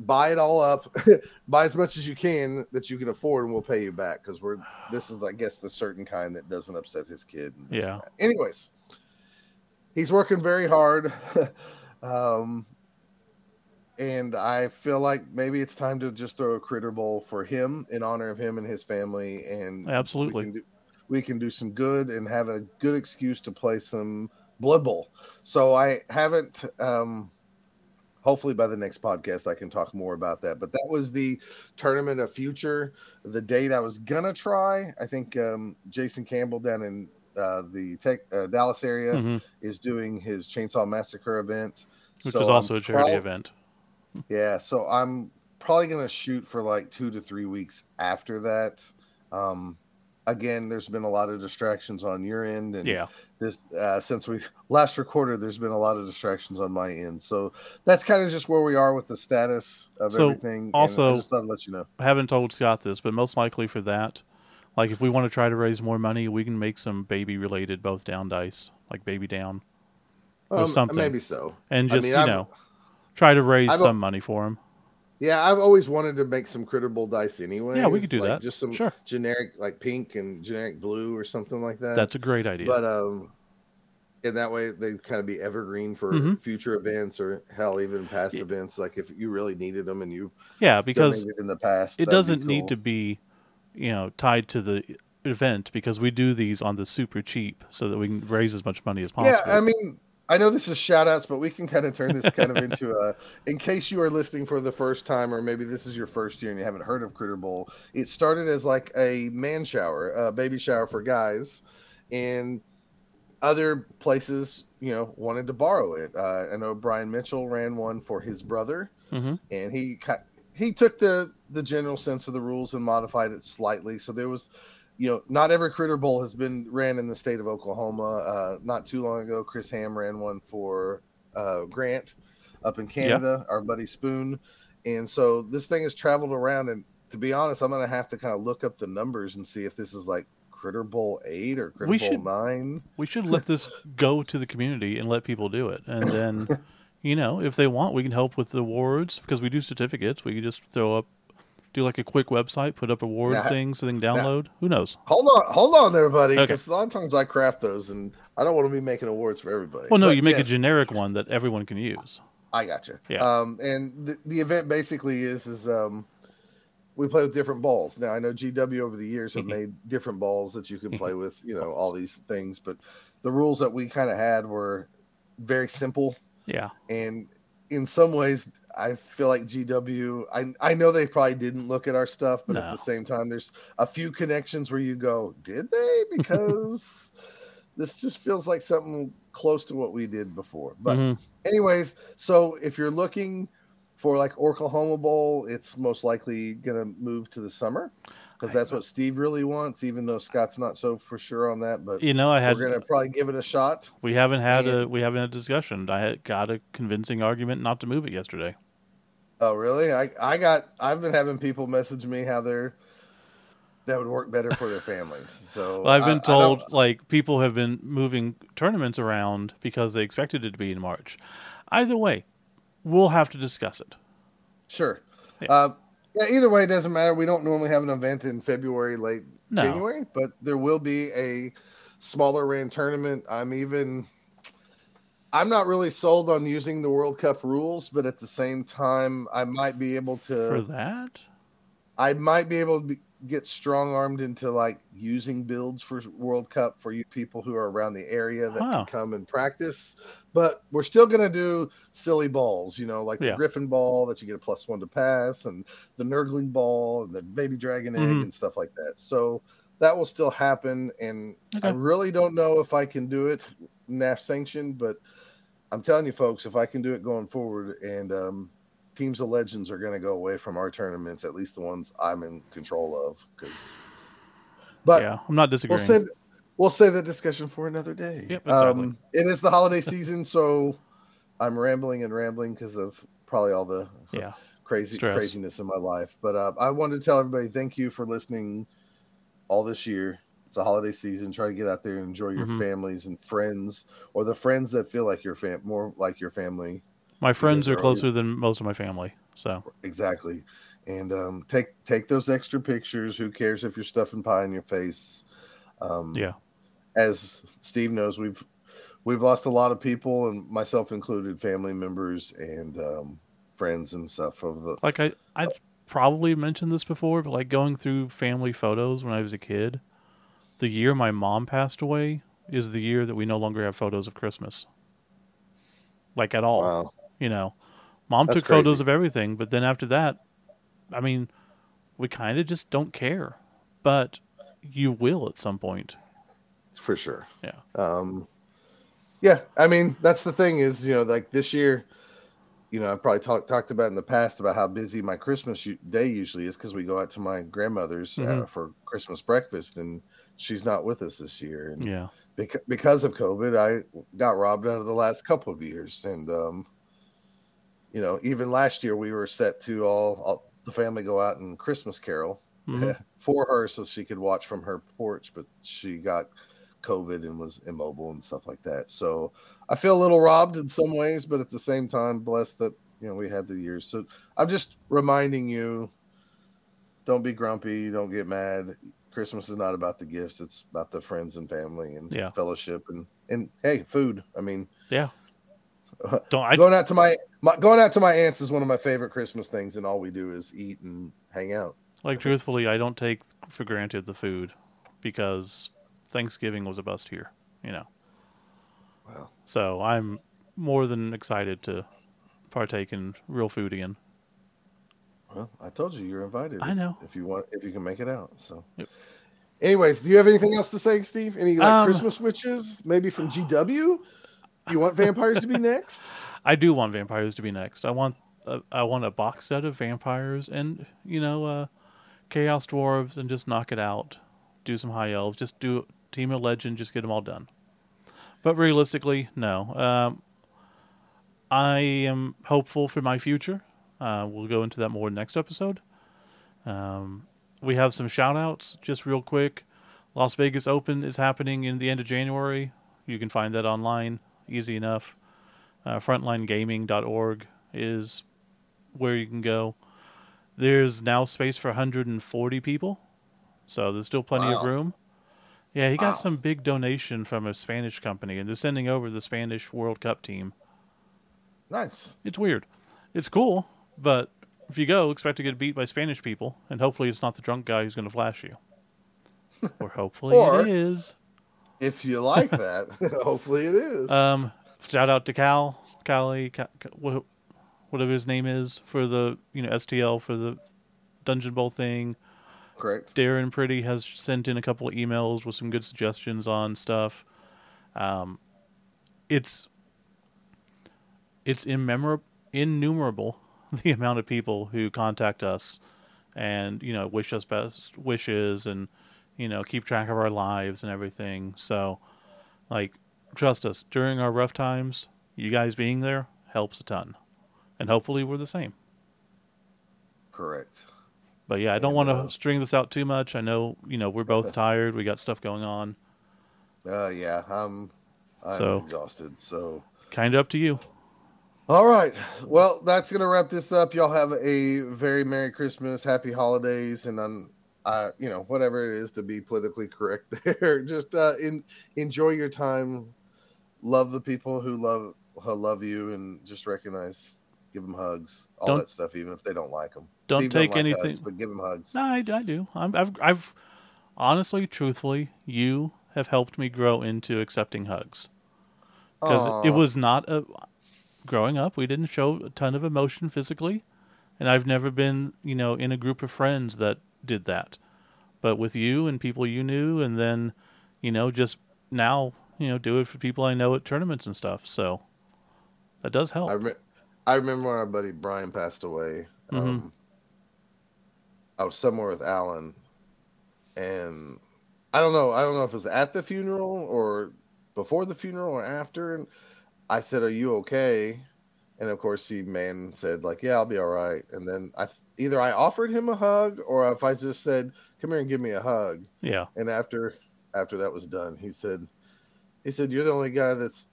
buy it all up, buy as much as you can that you can afford, and we'll pay you back because we're this is I guess the certain kind that doesn't upset his kid. and this and Yeah. Anyways, he's working very hard, um, and I feel like maybe it's time to just throw a critter bowl for him in honor of him and his family, and Absolutely. we can do, we can do some good and have a good excuse to play some Blood Bowl. So I haven't. Um, hopefully, by the next podcast, I can talk more about that. But that was the tournament of future. The date I was gonna try. I think um, Jason Campbell down in uh, the tech, uh, Dallas area Mhm. is doing his Chainsaw Massacre event, which So is I'm also a charity prob- event. Yeah, so I'm probably gonna shoot for like two to three weeks after that. Um, again, there's been a lot of distractions on your end, and Yeah. this uh, since we last recorded, there's been a lot of distractions on my end. So that's kind of just where we are with the status of So, everything. also- I just thought I'd let you know. I haven't told Scott this, but most likely for that, like if we want to try to raise more money, we can make some baby related both down dice, like baby down, or Um, something. maybe so. and I just mean, you I've- know try to raise I've- some money for him. Yeah, I've always wanted to make some critter bowl dice anyway. Yeah, we could do that. Just some Sure. generic, like pink and generic blue or something like that. That's a great idea. but um and that way they kind of be evergreen for Mhm. future events or hell even past Yeah. events like if you really needed them and you yeah, because in the past it doesn't need to be, you know, tied to the event because we do these on the super cheap so that we can raise as much money as possible yeah i mean I know this is shout outs, but we can kind of turn this kind of into a, in case you are listening for the first time, or maybe this is your first year and you haven't heard of Critter Bowl. It started as like a man shower, a baby shower for guys, and other places, you know, wanted to borrow it. Uh, I know Brian Mitchell ran one for his brother, mm-hmm. and he he took the the general sense of the rules and modified it slightly. So there was you know, not every critter bowl has been ran in the state of Oklahoma. Uh, not too long ago, Chris Ham ran one for uh, Grant up in Canada, our buddy Spoon. And so this thing has traveled around. And to be honest, I'm going to have to kind of look up the numbers and see if this is like Critter Bowl 8 or Critter we Bowl should, 9. We should let this go to the community and let people do it. And then, you know, if they want, we can help with the awards because we do certificates. We can just throw up do like a quick website, put up award now, things, and then download. Now, Who knows? Hold on, hold on, there, buddy. Because okay. a lot of times I craft those, and I don't want to be making awards for everybody. Well, no, but you make yes. a generic one that everyone can use. I got you. Yeah. Um, and the, the event basically is is um, we play with different balls. Now I know GW over the years have mm-hmm. made different balls that you can play mm-hmm. with. You know all these things, but the rules that we kind of had were very simple. Yeah. And in some ways I feel like GW. I I know they probably didn't look at our stuff, but no. at the same time, there's a few connections where you go, did they? Because this just feels like something close to what we did before. But mm-hmm. anyways, so if you're looking for like Oklahoma Bowl, it's most likely gonna move to the summer because that's what Steve really wants. Even though Scott's not so for sure on that, but you know, I had we're gonna probably give it a shot. We haven't had and, a we haven't had a discussion. I had got a convincing argument not to move it yesterday. Oh, really? I I got I've been having people message me how they're that would work better for their families. So well, I've been I, told I like people have been moving tournaments around because they expected it to be in March. Either way, we'll have to discuss it. Sure. Yeah. Uh, yeah, either way, it doesn't matter. We don't normally have an event in February, late no. January, but there will be a smaller ran tournament. I'm even I'm not really sold on using the World Cup rules, but at the same time, I might be able to for that. I might be able to be, get strong armed into like using builds for World Cup for you people who are around the area that huh. can come and practice. But we're still gonna do silly balls, you know, like yeah. the Griffin ball that you get a plus one to pass, and the Nurgling ball, and the Baby Dragon egg, mm-hmm. and stuff like that. So that will still happen, and okay. I really don't know if I can do it NAF sanctioned, but I'm telling you, folks, if I can do it going forward, and um, teams of legends are going to go away from our tournaments, at least the ones I'm in control of. Because, but yeah, I'm not disagreeing. We'll save, we'll save that discussion for another day. Yep, exactly. um, it is the holiday season, so I'm rambling and rambling because of probably all the yeah crazy Stress. craziness in my life. But uh, I wanted to tell everybody thank you for listening all this year a holiday season. Try to get out there and enjoy your mm-hmm. families and friends, or the friends that feel like your fam, more like your family. My friends are closer than most of my family, so exactly. And um, take take those extra pictures. Who cares if you're stuffing pie in your face? Um, yeah. As Steve knows, we've we've lost a lot of people, and myself included, family members and um, friends and stuff. Of the like, I I probably mentioned this before, but like going through family photos when I was a kid the year my mom passed away is the year that we no longer have photos of Christmas. Like at all. Wow. You know, mom That's took crazy. photos of everything, but then after that, I mean, we kind of just don't care. But you will at some point. For sure. Yeah. Um, yeah. I mean, that's the thing is, you know, like this year, you know, I probably talked talked about in the past about how busy my Christmas day usually is because we go out to my grandmother's uh, mm-hmm. uh, for Christmas breakfast, and she's not with us this year. And yeah, beca- because of COVID, I got robbed out of the last couple of years. And, um, you know, even last year we were set to all, all the family go out and Christmas Carol mm-hmm. for her so she could watch from her porch, but she got COVID and was immobile and stuff like that. So I feel a little robbed in some ways, but at the same time, blessed that you know we had the years. So I'm just reminding you, don't be grumpy, don't get mad. Christmas is not about the gifts; it's about the friends and family and yeah. fellowship and and hey, food. I mean, yeah. Don't I, going out to my, my going out to my aunts is one of my favorite Christmas things, and all we do is eat and hang out. Like truthfully, I don't take for granted the food because Thanksgiving was a bust here. You know. Wow. So I'm more than excited to partake in real food again. Well, I told you you're invited. I if- know. if you want, if you can make it out. So, Yep. anyways, do you have anything else to say, Steve? Any like Um, Christmas witches, maybe from GW? You want vampires to be next? I do want vampires to be next. I want a, I want a box set of vampires and you know uh, chaos dwarves and just knock it out. Do some high elves. Just do team of legend. Just get them all done. But realistically, no. Um, I am hopeful for my future. Uh, we'll go into that more next episode. Um, we have some shout outs just real quick. Las Vegas Open is happening in the end of January. You can find that online, easy enough. Uh, frontlinegaming.org is where you can go. There's now space for 140 people, so there's still plenty of room. Yeah, he got Wow. some big donation from a Spanish company, and they're sending over the Spanish World Cup team. Nice. It's weird. It's cool, but if you go, expect to get beat by Spanish people, and hopefully it's not the drunk guy who's going to flash you. or hopefully Or- it is. If you like that, hopefully it is. Um, shout out to Cal, Callie, Ca Ca- whatever his name is for the you know STL for the Dungeon Bowl thing. Correct. Darren Pretty has sent in a couple of emails with some good suggestions on stuff. Um, it's it's immemor- innumerable the amount of people who contact us and you know wish us best wishes and you know keep track of our lives and everything. So, like, trust us during our rough times. You guys being there helps a ton, and hopefully we're the same. Correct. But yeah, I don't want to uh, string this out too much. I know, you know, we're both tired. We got stuff going on. Uh, yeah, I'm. I'm So- exhausted. So. Kind of up to you. All right. Well, that's gonna wrap this up. Y'all have a very merry Christmas, happy holidays, and then, uh, you know, whatever it is to be politically correct. There, just uh, in, enjoy your time. Love the people who love who love you, and just recognize, give them hugs, all Don't- that stuff, even if they don't like them. don't take anything- hugs, but give them hugs. No, I, I do. I'm, I've, I've honestly, truthfully, you have helped me grow into accepting hugs because it was not a. Growing up, we didn't show a ton of emotion physically, and I've never been, you know, in a group of friends that did that. But with you and people you knew, and then, you know, just now, you know, do it for people I know at tournaments and stuff. So that does help. I, rem- I remember when our buddy Brian passed away. Mhm. Um, I was somewhere with Alan, and I don't know. I don't know if it was at the funeral or before the funeral or after. And I said, "Are you okay?" And of course, he man said, "Like, yeah, I'll be all right." And then I th- either I offered him a hug or if I just said, "Come here and give me a hug." yeah. And after after that was done, he said, he said, "You're the only guy that's,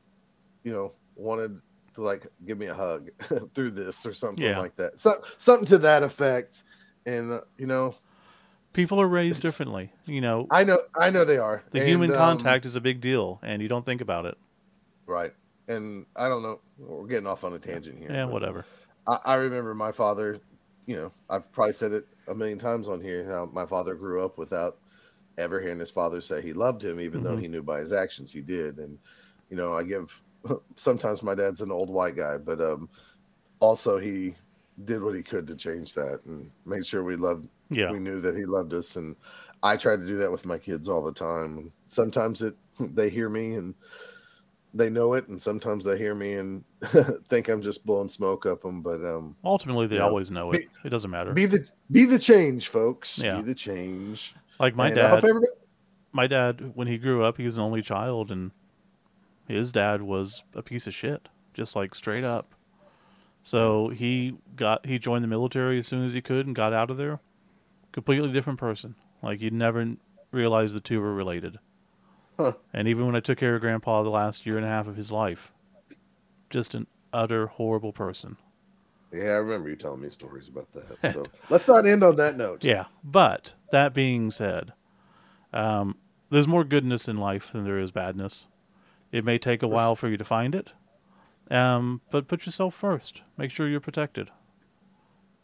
you know, wanted to like give me a hug through this or something Yeah. like that. So something to that effect." And uh, you know, People are raised differently. You know, I know, I know they are. the And, human um, contact is a big deal, and you don't think about it. right? And I don't know. We're getting off on a tangent here. Yeah, whatever. I, I remember my father. You know, I've probably said it a million times on here. How my father grew up without ever hearing his father say he loved him, even though Mhm. he knew by his actions he did. And you know, I give sometimes my dad's an old white guy, but um, also he did what he could to change that and make sure we loved Yeah. we knew that he loved us and i try to do that with my kids all the time sometimes it they hear me and they know it and sometimes they hear me and think i'm just blowing smoke up them but um Ultimately, they always know it. Be- It doesn't matter. be the be the change folks Yeah. be the change like my And dad. My dad, when he grew up, he was an only child, and his dad was a piece of shit, just like straight up. So he got he joined the military as soon as he could and got out of there. Completely different person. Like you'd never realize the two were related. Huh. And even when I took care of Grandpa the last year and a half of his life, just an utter horrible person. yeah i remember you telling me stories about that so let's not end on that note Yeah, but that being said, um, there's more goodness in life than there is badness. It may take a while for you to find it, um, but put yourself first. Make sure you're protected.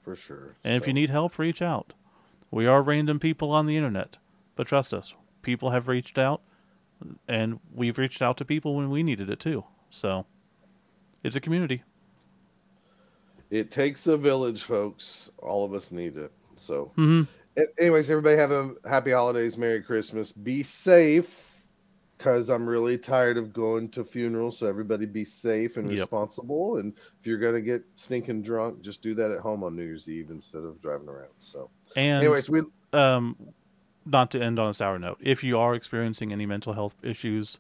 for sure And if you need help, reach out. We are random people on the internet, but trust us, people have reached out. And we've reached out to people when we needed it too. So it's a community. It takes a village, folks. All of us need it. So, mm-hmm. Anyways, everybody have a happy holidays, Merry Christmas. Be safe, because I'm really tired of going to funerals. So everybody be safe and Yep. responsible. And if you're gonna get stinking drunk, just do that at home on New Year's Eve instead of driving around. So, And anyways, we um, not to end on a sour note, if you are experiencing any mental health issues,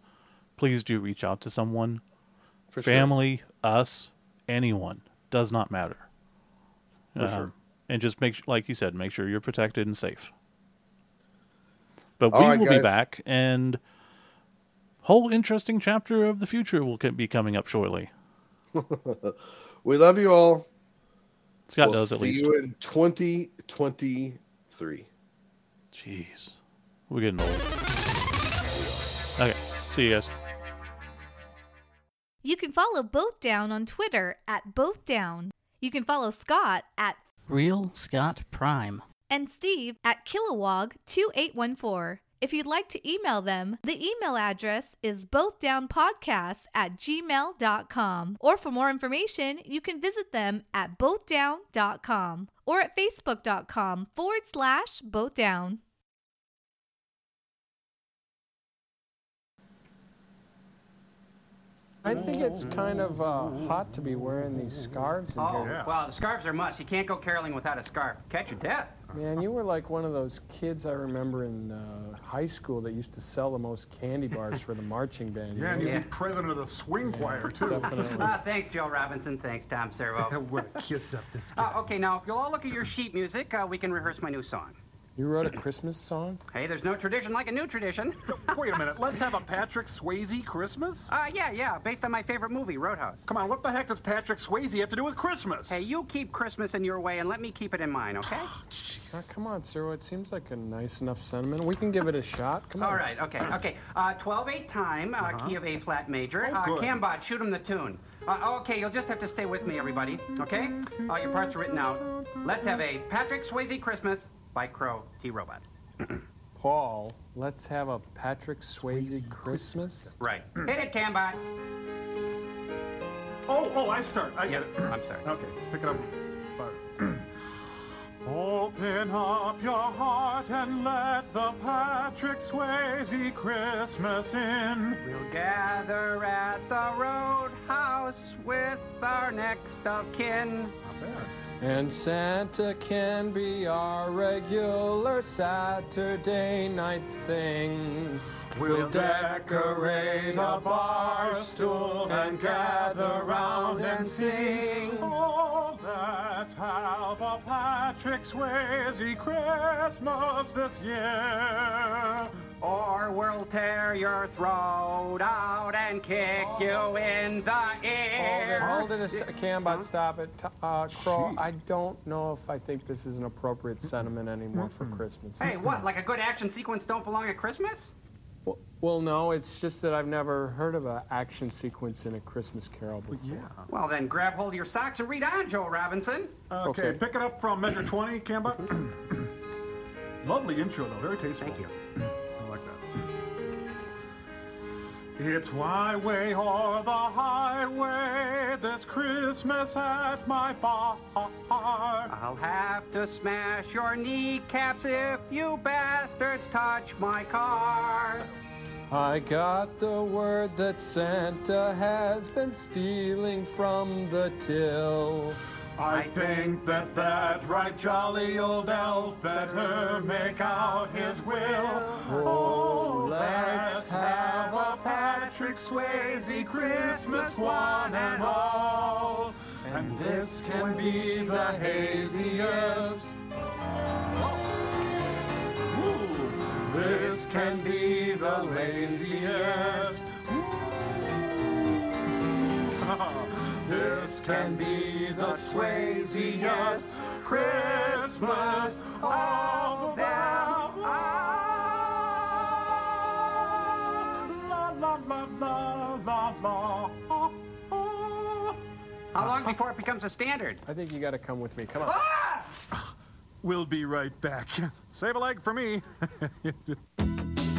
please do reach out to someone. for sure. Family, us, anyone does not matter. For sure. Um, and just make, like you said, make sure you're protected and safe. But All we right, will be back, and whole interesting chapter of the future will be coming up shortly. we love you all. Scott we'll does at see least. you in 2023. Jeez, we're getting old. Okay, see you guys. You can follow Both Down on Twitter at Both Down. You can follow Scott at Real Scott Prime. and Steve at Kilowog2814. If you'd like to email them, the email address is bothdownpodcasts at gmail.com. Or for more information, you can visit them at bothdown.com or at facebook.com forward slash bothdown. I think it's kind of uh, hot to be wearing these scarves in Oh, here. well, the scarves are must. You can't go caroling without a scarf. Catch your death. Man, you were like one of those kids I remember in uh, high school that used to sell the most candy bars for the marching band. you Yeah, and know? you'd Yeah. be president of the swing choir, too. Definitely. Ah, thanks, Joel Robinson. Thanks, Tom Servo. what a kiss up this guy. Uh, okay, now, if you'll all look at your sheet music, uh, we can rehearse my new song. You wrote a Christmas song? Hey, there's no tradition like a new tradition. Wait a minute, let's have a Patrick Swayze Christmas? uh, yeah, yeah, based on my favorite movie, Roadhouse. Come on, what the heck does Patrick Swayze have to do with Christmas? Hey, you keep Christmas in your way and let me keep it in mine, okay? Oh, come on, sir. It seems like a nice enough sentiment. We can give it a shot. Come on. All right, okay, okay. Uh, 12-8 time, uh, key of A flat major. Oh, uh, good. Cambot, shoot him the tune. Uh, okay, you'll just have to stay with me, everybody, okay? Uh, your parts are written out. Let's have a Patrick Swayze Christmas by Crow T Robot. Paul, let's have a Patrick Swayze Christmas. Right. Hit it, Cambot. Oh, oh, I start. I Yeah, get it. I'm sorry. Okay, pick it up. Open up your heart and let the Patrick Swayze Christmas in. We'll gather at the roadhouse with our next of kin. Not bad. And Santa can be our regular Saturday night thing. We'll decorate a bar stool and gather round and sing. Oh, let's have a Patrick Swayze Christmas this year. Or we'll tear your throat out and kick you in the ear. Hold it, hold it a sec. Cambot, stop it. Uh, Crow, I don't know if I think this is an appropriate sentiment anymore for Christmas. Hey, what? Like a good action sequence don't belong at Christmas? Well, well, no, it's just that I've never heard of an action sequence in a Christmas Carol before. Yeah. Well, then grab hold of your socks and read on, Joel Robinson. Okay, Okay. pick it up from measure 20, Cambot. Lovely intro, though. Very tasteful. Thank you. It's my way or the highway this Christmas at my bar. I'll have to smash your kneecaps if you bastards touch my car. I got the word that Santa has been stealing from the till. I think that that right jolly old elf better make out his will. Oh, oh let's have a Patrick Swayze Christmas one and all. And this can be the haziest. Ooh, This can be the laziest. Ah. This can be the Swayziest Christmas of them all. La, la, la, la, la, la. How long before it becomes a standard? I think you got to come with me. Come on. Ah! We'll be right back. Save a leg for me.